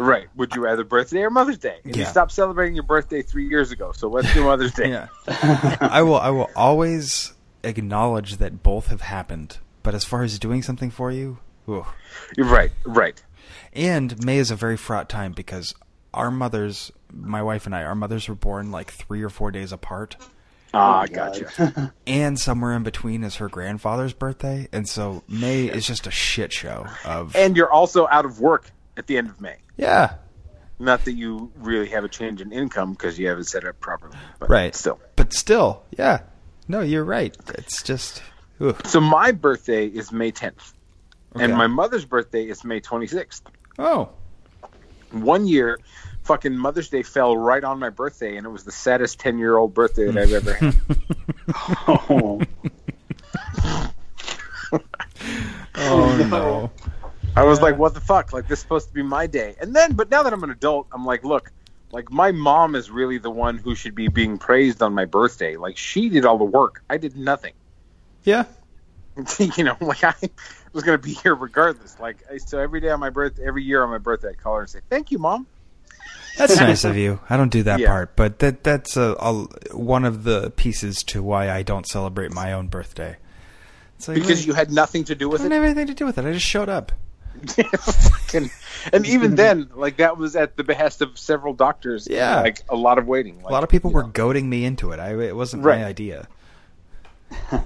Right. Would you rather birthday or Mother's Day? And You stopped celebrating your birthday three years ago, so let's do Mother's Day. Yeah. [LAUGHS] I will I will always acknowledge that both have happened. But as far as doing something for you, ooh. You're right. Right. and May is a very fraught time because our mothers, my wife and I, our mothers were born like three or four days apart, Ah, God. gotcha. [LAUGHS] and somewhere in between is her grandfather's birthday, and so May is just a shit show of And you're also out of work at the end of May. yeah, Not that you really have a change in income because you haven't set up properly. But right. Still. but still, yeah. No, you're right. It's just. Ooh. So my birthday is May 10th, and my mother's birthday is May 26th. Oh, One year, fucking Mother's Day fell right on my birthday, and it was the saddest 10 year old birthday that I've ever had. [LAUGHS] Oh, [LAUGHS] oh no. [LAUGHS] I was like, what the fuck? Like, this is supposed to be my day. And then, but now that I'm an adult, I'm like, look, like, my mom is really the one who should be being praised on my birthday. Like, she did all the work. I did nothing. Yeah. [LAUGHS] you know, like, I was going to be here regardless. Like, I, so every day on my birthday, every year on my birthday, I call her and say, thank you, mom. That's nice of you. I don't do that Yeah. part, but that that's a, a one of the pieces to why I don't celebrate my own birthday. Like, Because I you had nothing to do with it? I didn't have anything to do with it. I just showed up. Fucking- and even then, like, that was at the behest of several doctors. and, Yeah. Like, a lot of waiting. a lot of people were know. goading me into it. I it wasn't Right. my idea. [LAUGHS]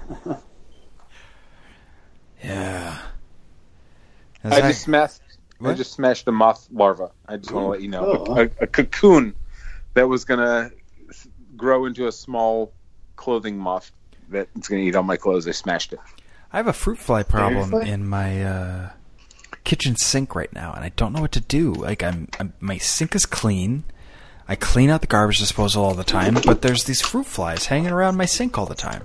yeah. As I just smashed. I just smashed a moth larva. I just want to let you know Oh. a, a cocoon that was gonna grow into a small clothing moth that's gonna eat all my clothes. I smashed it. I have a fruit fly problem Seriously? in my uh, kitchen sink right now, and I don't know what to do. Like, I'm, I'm my sink is clean. I clean out the garbage disposal all the time, but there's these fruit flies hanging around my sink all the time.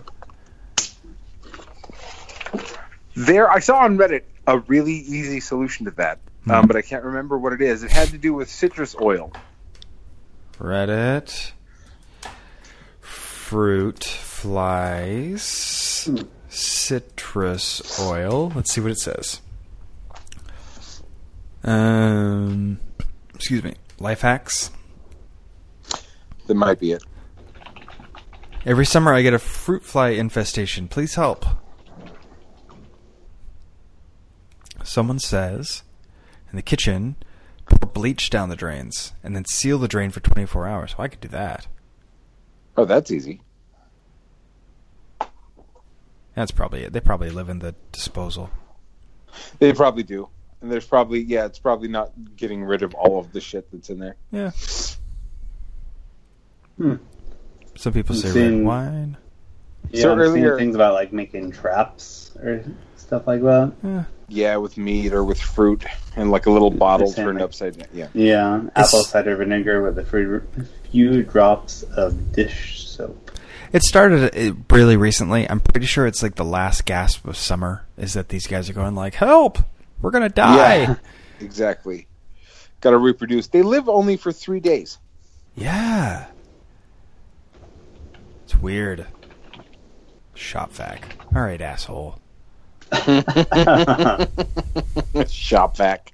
There, I saw on Reddit a really easy solution to that, um, but I can't remember what it is. It had to do with citrus oil. Reddit. Fruit flies. Citrus oil. Let's see what it says. Um, excuse me. Life hacks. That might be it. Every summer I get a fruit fly infestation. Please help. Someone says in the kitchen, pour bleach down the drains and then seal the drain for 24 hours. Well, I could do that. Oh, that's easy. That's probably it. They probably live in the disposal. They probably do. And there's probably yeah, it's probably not getting rid of all of the shit that's in there. Yeah. Hmm. Some people I'm say seeing- red wine. Yeah, So I'm earlier- seeing things about like making traps or stuff like that. Yeah. Yeah, with meat or with fruit and like a little bottle turned like- upside down. Yeah. Yeah, It's- apple cider vinegar with a few, few drops of dish soap. It started uh, really recently. I'm pretty sure it's like the last gasp of summer is that these guys are going like, "Help! We're gonna die." Yeah. [LAUGHS] Exactly. Got to reproduce. They live only for three days. Yeah. It's weird. Shop vac. All right, asshole. [LAUGHS] Shop vac.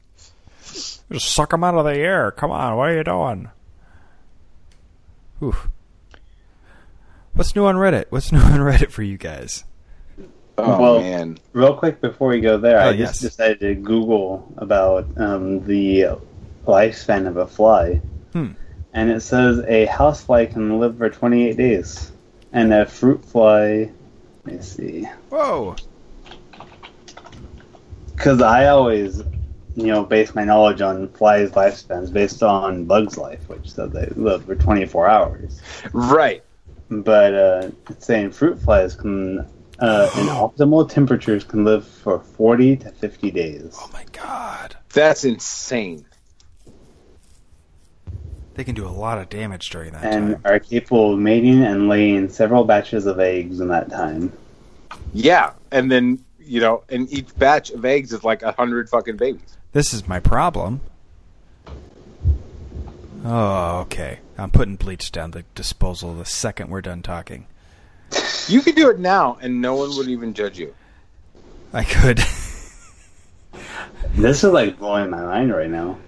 Just suck them out of the air. Come on, what are you doing? Oof. What's new on Reddit? What's [LAUGHS] new on Reddit for you guys? Oh Well- man. Real quick before we go there, Oh, I yes. just decided to Google about um, the lifespan of a fly. Hmm. And it says a housefly can live for 28 days. And a fruit fly, let me see. Whoa. Because I always, you know, base my knowledge on flies' lifespans based on bugs' life, which says they live for 24 hours. Right. But uh, it's saying fruit flies can, uh, in optimal temperatures, can live for 40 to 50 days. Oh my god. That's insane. They can do a lot of damage during that and time. are capable of mating and laying several batches of eggs in that time. Yeah, and then you know, and each batch of eggs is like a hundred fucking babies. This is my problem. Oh, okay. I'm putting bleach down the disposal the second we're done talking. You could do it now, and no one would even judge you. I could. This is like blowing my mind right now.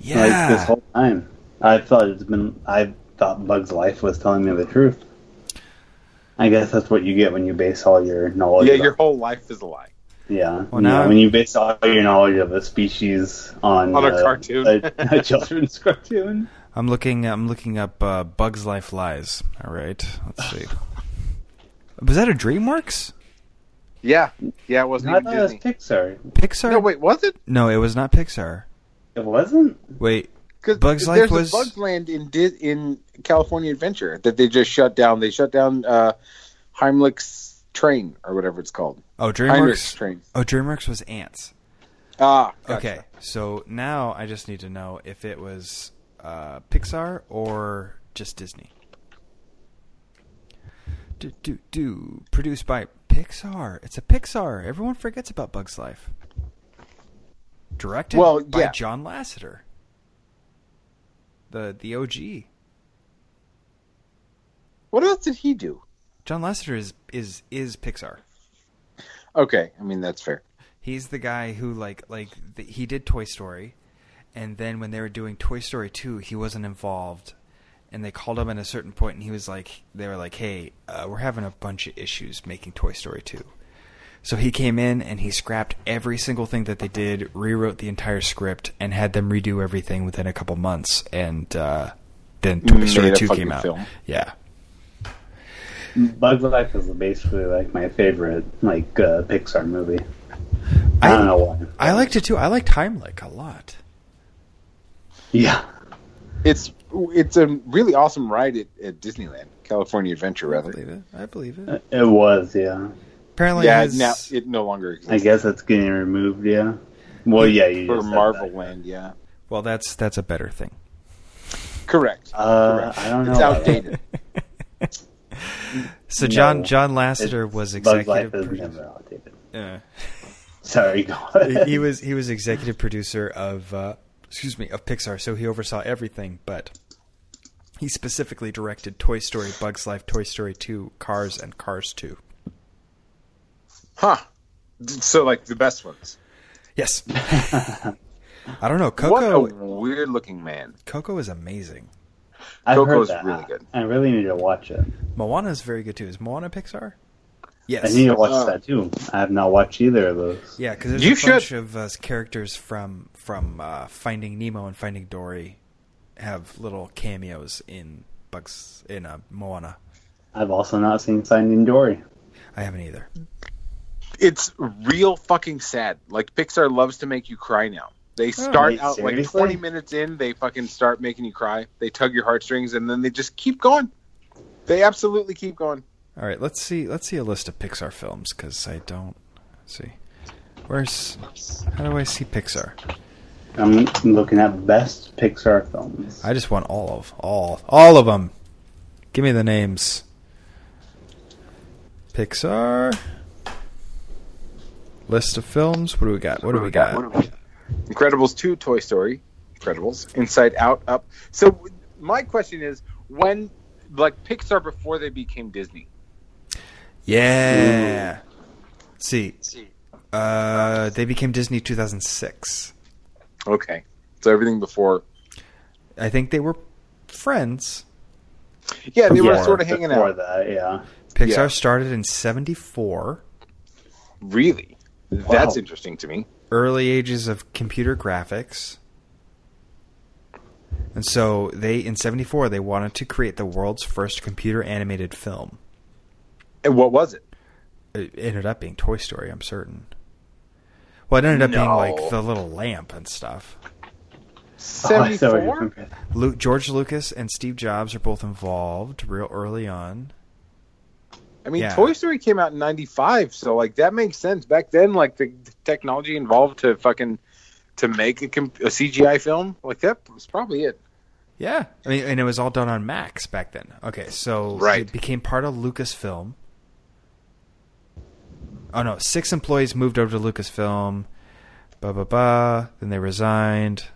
yeah. Like this whole time, I thought it's been. I thought Bug's life was telling me the truth. I guess that's what you get when you base all your knowledge. yeah, on- your whole life is a lie. yeah. Well, yeah, now- when you base all your knowledge of a species on On a uh, cartoon. a, a children's [LAUGHS] cartoon. I'm looking. I'm looking up uh, Bugs Life Lies. All right. Let's see. Was that a DreamWorks? Yeah, yeah, it wasn't I even thought it was Disney. Pixar. Pixar? No, wait, was it? No, it was not Pixar. It wasn't. Wait. Because Bugs Life there's was- a Bugs Land in Di- in California Adventure that they just shut down. They shut down uh, Heimlich's train or whatever it's called. Oh, Heimlich's DreamWorks. train. Oh, DreamWorks was Antz. Ah, gotcha. Okay, so now I just need to know if it was uh, Pixar or just Disney. Do do do. Produced by Pixar. It's a Pixar. Everyone forgets about Bugs Life. Directed Well, by yeah. John Lasseter. The the OG. What else did he do? John Lasseter is is is Pixar. Okay, I mean that's fair. He's the guy who like like the, he did Toy Story, and then when they were doing Toy Story two, he wasn't involved, and they called him at a certain point, and he was like, they were like, hey, uh, we're having a bunch of issues making Toy Story two, so he came in and he scrapped every single thing that they did, rewrote the entire script, and had them redo everything within a couple months, and uh, then Toy Made Story two came out. film. Yeah, Bug's Life is basically like my favorite like uh, Pixar movie. I, don't know why. I liked it too. I liked Heimlich a lot. Yeah. It's it's a really awesome ride at, at Disneyland, California Adventure, I rather. believe it. I believe it. It was, yeah. Apparently, yeah, his- now it no longer exists. I guess it's getting removed, yeah. Well, yeah, you for Marvel that. Land, yeah, Well, that's that's a better thing. correct. Uh, correct. I don't know. It's outdated. [LAUGHS] So No. John John Lasseter It's- was Bug's Life executive. is producer. never outdated. Yeah. [LAUGHS] Sorry, go ahead. he was he was executive producer of uh, excuse me of Pixar, so he oversaw everything. But he specifically directed Toy Story, Bugs Life, Toy Story Two, Cars, and Cars Two. Huh. So like the best ones. Yes. [LAUGHS] I don't know. What Coco a weird looking man. Coco is amazing. I've Coco's heard that. really good. I really need to watch it. Moana is very good too. Is Moana Pixar? Yes. I Yes. need to watch Uh, that too. I have not watched either of those. Yeah, because there's You a bunch of uh, characters from from uh, Finding Nemo and Finding Dory have little cameos in Bugs in uh, Moana. I've also not seen Finding Dory. I haven't either. It's real fucking sad. Like Pixar loves to make you cry now. They start wait, out like 20 minutes in, they fucking start making you cry. They tug your heartstrings, and then they just keep going. They absolutely keep going. All right, let's see. Let's see a list of Pixar films because I don't see. Where's how do I see Pixar? I'm looking at best Pixar films. I just want all of all all of them. Give me the names. Pixar list of films. What do we got? What do we got? Incredibles 2, Toy Story, Incredibles, Inside Out, Up. So my question is, when like Pixar before they became Disney? Yeah. Let's see. Uh, they became Disney 2006. Okay, so everything before. I think they were friends. Yeah, they were sort of hanging before out. that, yeah. Pixar Yeah. started in 74. Really, that's interesting to me. early ages of computer graphics. And so they in 74 they wanted to create the world's first computer animated film. And what was it? It ended up being Toy Story, I'm certain. Well, it ended up being like the little lamp and stuff. Oh, I saw what you're Seventy-four. comparing. Lu George Lucas and Steve Jobs are both involved real early on. I mean, Yeah. Toy Story came out in '95, so like that makes sense. Back then, like the, the technology involved to fucking to make a, com- a CGI film like that was probably it. Yeah, I mean, and it was all done on Macs back then. Okay, so Right. it became part of Lucasfilm. Oh no, six employees moved over to Lucasfilm. Ba ba ba. Then they resigned.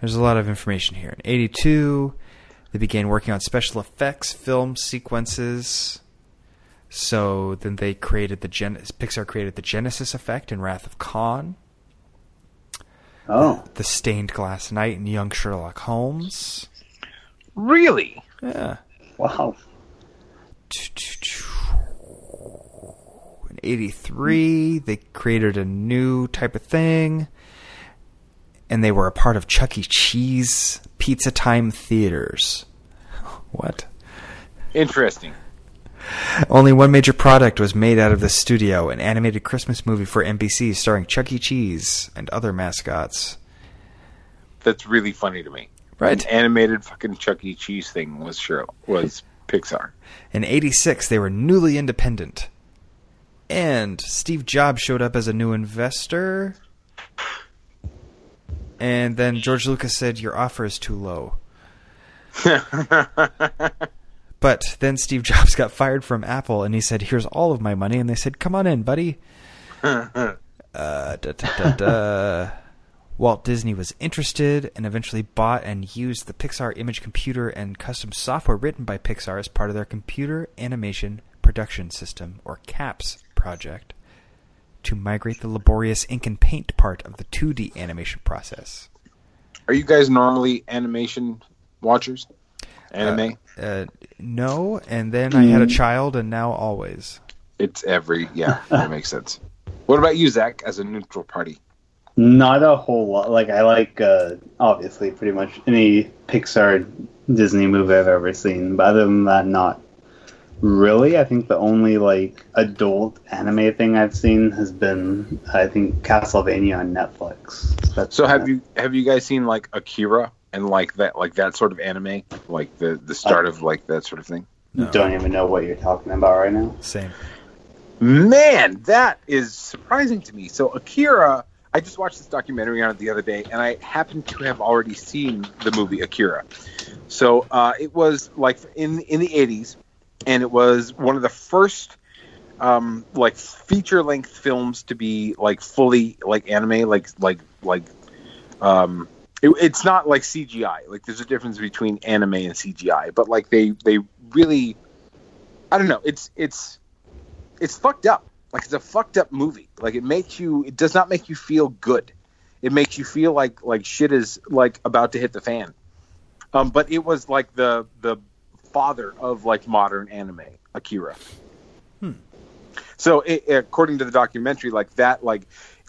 There's a lot of information here. In '82, they began working on special effects film sequences. So then they created the Gen- Pixar created the Genesis effect in Wrath of Khan, Oh, the Stained Glass Knight, in Young Sherlock Holmes. Really? Yeah. wow. 83, they created a new type of thing. And they were a part of Chuck E. Cheese Pizza Time Theaters. [LAUGHS] What? Interesting. Only one major product was made out of the studio an animated Christmas movie for NBC starring Chuck E. Cheese and other mascots. That's really funny to me. Right. An animated fucking Chuck E. Cheese thing was sure was Pixar. In 86, they were newly independent. And Steve Jobs showed up as a new investor. And then George Lucas said, Your offer is too low. [LAUGHS] But then Steve Jobs got fired from Apple and he said, Here's all of my money. And they said, Come on in, buddy. [LAUGHS] Uh, da, da, da. Walt Disney was interested and eventually bought and used the Pixar image computer and custom software written by Pixar as part of their Computer Animation Production System, or CAPS, project to migrate the laborious ink and paint part of the 2D animation process. Are you guys normally animation watchers? Anime? Uh, no, and then I had a child, and now always. it's every yeah. That makes sense. What about you, Zach, as a neutral party? Not a whole lot. Like I like, uh, obviously, pretty much any Pixar Disney movie I've ever seen. But other than that, not really. I think the only like adult anime thing I've seen has been, I think, Castlevania on Netflix. That's So have you have you guys seen like Akira and like that like that sort of anime, like the the start of like that sort of thing? No. Don't even know what you're talking about right now. Same. Man, that is surprising to me. So Akira, I just watched this documentary on it the other day, and I happen to have already seen the movie Akira. So uh, it was like in in the '80s, and it was one of the first um, like feature length films to be like fully like anime, like like like. Um, it, it's not like CGI. Like there's a difference between anime and CGI, but like they they really, I don't know. It's it's it's fucked up. Like it's a fucked up movie. Like it makes you. It does not make you feel good. It makes you feel like like shit is like about to hit the fan. Um, but it was like the the father of like modern anime, Akira. Hmm. So it, according to the documentary, like that, like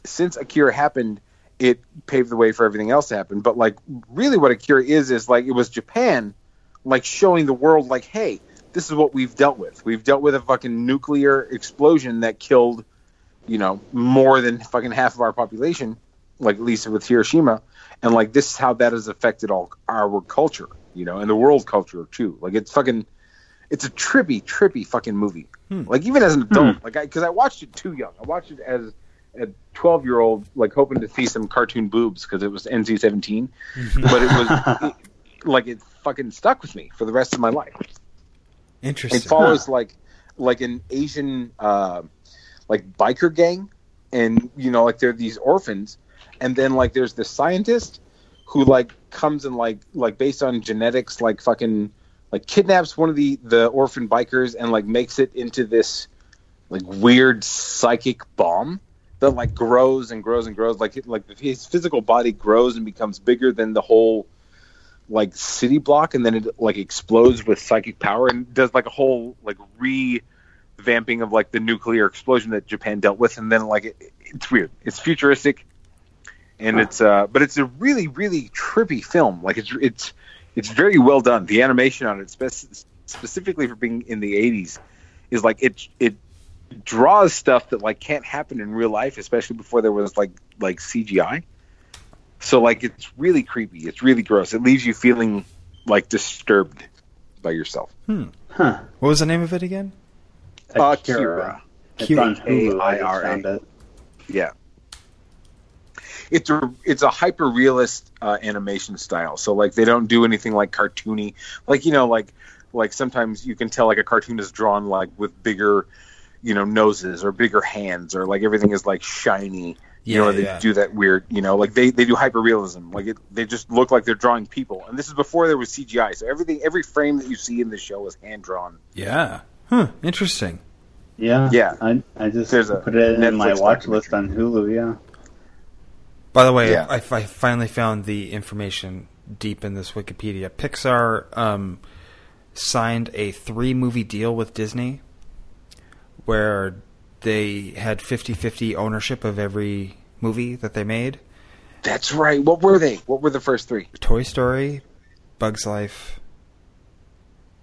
since Akira happened, it paved the way for everything else to happen. But like, really, what Akira is is like it was Japan, like showing the world, like, hey, this is what we've dealt with. We've dealt with a fucking nuclear explosion that killed, you know, more than fucking half of our population, like at least with Hiroshima, and like this is how that has affected all our culture, you know, and the world culture too. Like it's fucking, it's a trippy, trippy fucking movie. Hmm. Like even as an adult, like I because I watched it too young. I watched it as a 12 year old, like hoping to see some cartoon boobs because it was NC 17, but it was [LAUGHS] it, like it fucking stuck with me for the rest of my life. Interesting. It follows like like an Asian uh, like biker gang, and you know like they're these orphans, and then like there's this scientist who like comes and like like based on genetics like fucking like kidnaps one of the the orphan bikers and like makes it into this like weird psychic bomb that like grows and grows and grows. Like like his physical body grows and becomes bigger than the whole like city block and then it like explodes with psychic power and does like a whole like revamping of like the nuclear explosion that Japan dealt with. And then like it, it's weird. It's futuristic and it's uh but it's a really really trippy film like it's it's it's very well done the animation on it spec- specifically for being in the 80s is like it it draws stuff that like can't happen in real life especially before there was like like CGI so like it's really creepy it's really gross it leaves you feeling like disturbed by yourself Hmm. Huh. What was the name of it again? Akira. It's Akira. on Hulu. I just found it. Yeah. It's a it's a hyper realist uh, animation style. So like they don't do anything like cartoony. Like you know like like sometimes you can tell like a cartoon is drawn like with bigger you know noses or bigger hands or like everything is like shiny. You know, they yeah. do that weird, you know, like they, they do hyper realism. Like it, they just look like they're drawing people. And this is before there was CGI. So everything, every frame that you see in the show was hand drawn. Yeah. Huh. Interesting. Yeah. Yeah. I, I just There's put it in my Netflix watch list on Hulu. Yeah. By the way, Yeah. I, I finally found the information deep in this Wikipedia. Pixar um, signed a three movie deal with Disney where they had 50 50 ownership of every movie that they made That's right. What were they? What were the first three? Toy Story, Bug's Life,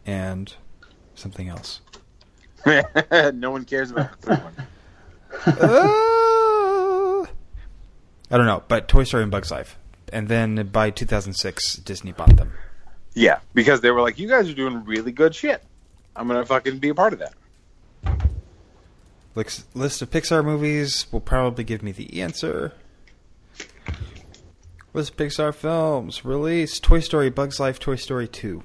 and something else. [LAUGHS] no one cares about the third one. [LAUGHS] Uh, I don't know, but Toy Story and Bug's Life. And then by 2006, Disney bought them. Yeah, because they were like, you guys are doing really good shit. I'm gonna fucking be a part of that. Lix- List of Pixar movies will probably give me the answer. List of Pixar films released: Toy Story, Bug's Life, Toy Story 2.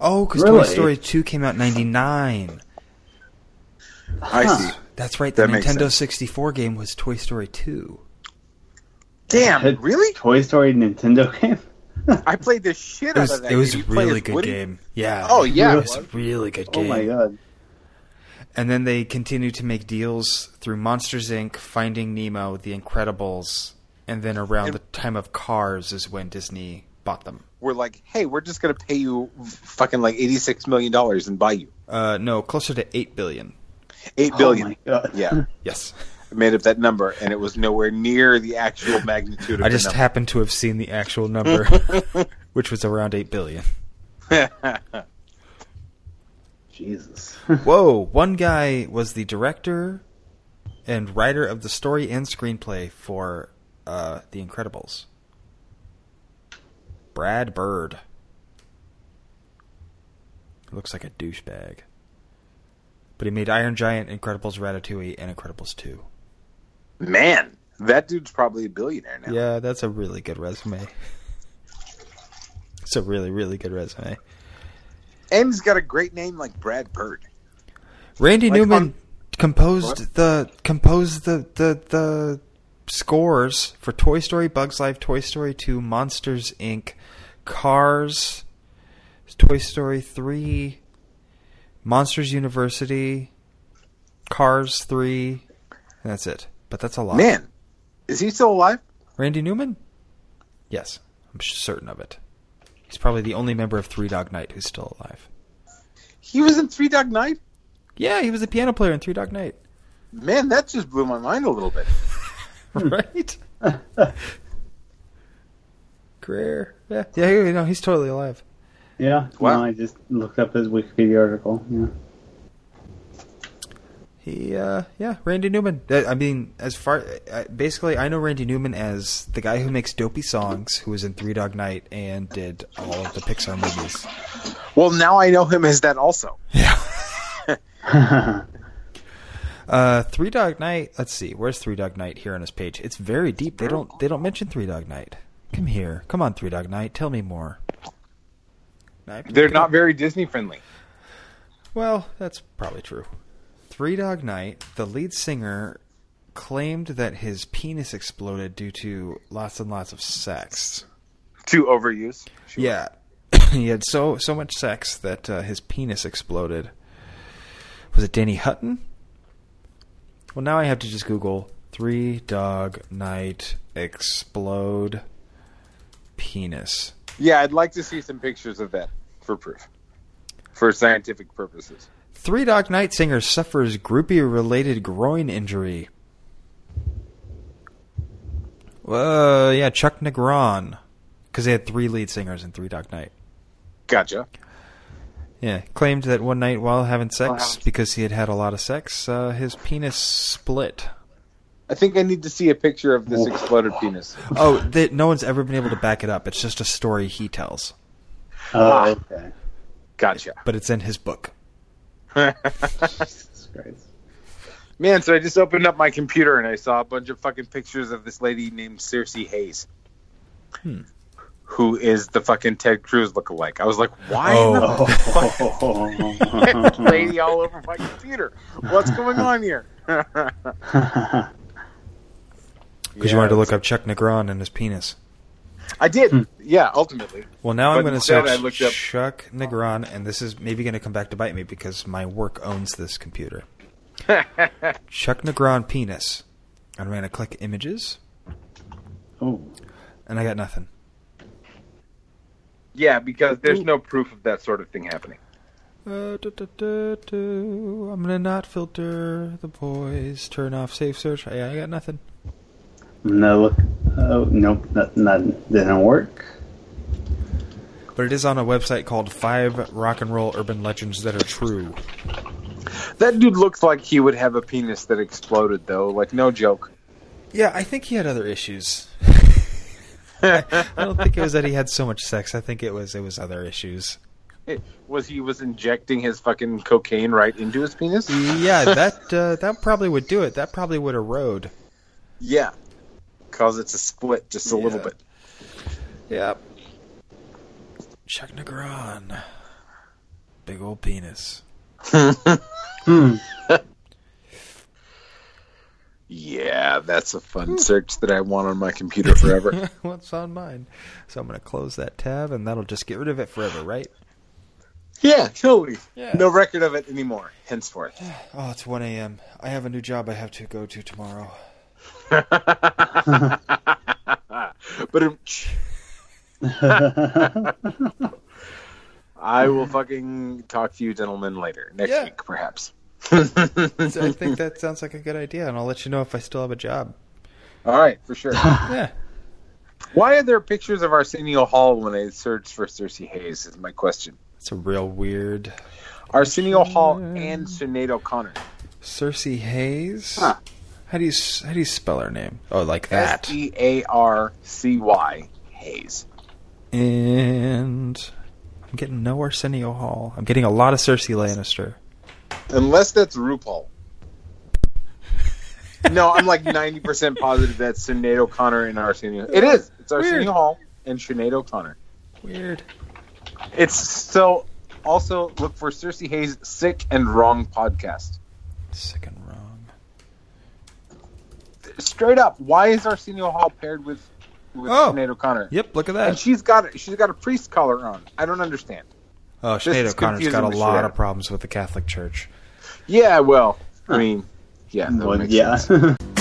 Oh, because Toy Story 2 came out in '99. I Huh. see. That's right. The That Nintendo 64 game was Toy Story 2. Damn, Had really? Toy Story Nintendo [LAUGHS] game. I played the shit It out was, of that. it was game. a really good Woody? game. Yeah. Oh, yeah, it it was a was. really good game. Oh my god. And then they continued to make deals through Monsters Inc., Finding Nemo, The Incredibles, and then around And- the time of Cars is when Disney bought them. We're like, hey, we're just gonna pay you fucking like eighty six million dollars and buy you Uh, no, closer to eight billion. eight Oh billion. my god. Yeah, Yes, I [LAUGHS] made up that number, and it was nowhere near the actual magnitude. of I the just number. happened to have seen the actual number, [LAUGHS] which was around eight billion. [LAUGHS] Jesus. [LAUGHS] Whoa! One guy was the director and writer of the story and screenplay for uh, The Incredibles. Brad Bird. Looks like a douchebag. But he made Iron Giant, Incredibles, Ratatouille, and Incredibles 2. Man, that dude's probably a billionaire now. Yeah, that's a really good resume. It's a really, really good resume. and he's got a great name like Brad Bird. Randy Like Newman on- composed What? the composed the, the the scores for Toy Story, Bugs Life, Toy Story 2, Monsters Inc., Cars, Toy Story 3, Monsters University, Cars 3, that's it. But that's a lot. Man, is he still alive? Randy Newman? Yes, I'm certain of it. He's probably the only member of Three Dog Night who's still alive. He was in Three Dog Night. Yeah, he was a piano player in Three Dog Night. Man, that just blew my mind a little bit. [LAUGHS] right? [LAUGHS] Greer. Yeah, yeah, you know, he's totally alive. Yeah. Wow. No, I just looked up his Wikipedia article. Yeah. He, uh, yeah, Randy Newman. I mean, as far uh, basically, I know Randy Newman as the guy who makes dopey songs, who was in Three Dog Night and did all of the Pixar movies. Well, now I know him as that also. Yeah. [LAUGHS] Uh, Three Dog Night. Let's see. Where's Three Dog Night here on his page? It's very deep. They don't. They don't mention Three Dog Night. Come here. Come on, Three Dog Night. Tell me more. They're not very Disney friendly. Well, that's probably true. Three Dog Night, the lead singer claimed that his penis exploded due to lots and lots of sex. Too overuse. Sure. Yeah. [COUGHS] he had so so much sex that uh, his penis exploded. Was it Danny Hutton? Well, now I have to just Google Three Dog Night explode penis. Yeah, I'd like to see some pictures of that for proof, for scientific purposes. Three Dog Night singer suffers groupie related groin injury. Uh, yeah, Chuck Negron. Because they had three lead singers in Three Dog Night. Gotcha. Yeah, claimed that one night while having sex, While because he had had a lot of sex, uh, his penis split. I think I need to see a picture of this exploded penis. [LAUGHS] Oh, they, no one's ever been able to back it up. It's just a story he tells, oh, okay. Gotcha. but it's in his book. Jesus Christ. Man, so I just opened up my computer and I saw a bunch of fucking pictures of this lady named Searcy Hayes. Hmm. Who is the fucking Ted Cruz lookalike? I was like, why in the Oh. [LAUGHS] fuck lady all over my computer? What's going on here? [LAUGHS] Because you wanted to look up Chuck Negron and his penis. I did. Yeah, ultimately. Well, now I'm going to search I looked up- Chuck Negron, and this is maybe going to come back to bite me because my work owns this computer. [LAUGHS] Chuck Negron penis. I'm going to click images, oh. and I got nothing. yeah, because there's no proof of that sort of thing happening. Uh. I'm gonna not filter the boys. Turn off safe search. Yeah, I got nothing. No, look. Oh, nope. That, that didn't work. But it is on a website called Five Rock and Roll Urban Legends That Are True. That dude looks like he would have a penis that exploded, though. Like, no joke. Yeah, I think he had other issues. [LAUGHS] [LAUGHS] I don't think it was that he had so much sex. I think it was it was other issues. was he was injecting his fucking cocaine right into his penis? Yeah, that uh, that probably would do it. That probably would erode. Yeah, cause it's a split just a little bit. Yep. Chuck Negron. Big old penis. Hmm. [LAUGHS] Yeah, that's a fun search that I want on my computer forever. [LAUGHS] What's on mine? So I'm gonna close that tab, and that'll just get rid of it forever, right? yeah, totally. Yeah. No record of it anymore, henceforth. [SIGHS] Oh, it's 1 a.m. I have a new job I have to go to tomorrow. [LAUGHS] but [LAUGHS] I will fucking talk to you gentlemen later next Yeah. week, perhaps. I think that sounds like a good idea, and I'll let you know if I still have a job. All right, for sure. [LAUGHS] Yeah. Why are there pictures of Arsenio Hall when I search for Searcy Hayes? Is my question. It's a real weird. Arsenio Hall and Sinead O'Connor. Searcy Hayes. Huh. How do you how do you spell her name? Oh, like that. S E A R C Y Hayes. And I'm getting no Arsenio Hall. I'm getting a lot of Cersei Lannister. Unless that's RuPaul. [LAUGHS] no, I'm like 90% positive that's Sinead O'Connor and Arsenio. It is. It's Arsenio Weird. Hall and Sinead O'Connor. Weird. It's so. Also, look for Searcy Hayes' Sick and Wrong podcast. Sick and wrong. Straight up, why is Arsenio Hall paired with with Oh. Sinead O'Connor? Yep, look at that. And she's got she's got a priest collar on. I don't understand. Oh, This Sinead is O'Connor's confusing got a lot of of- problems with the Catholic Church. Yeah, well, I mean, yeah, that Well, makes yeah. sense. [LAUGHS]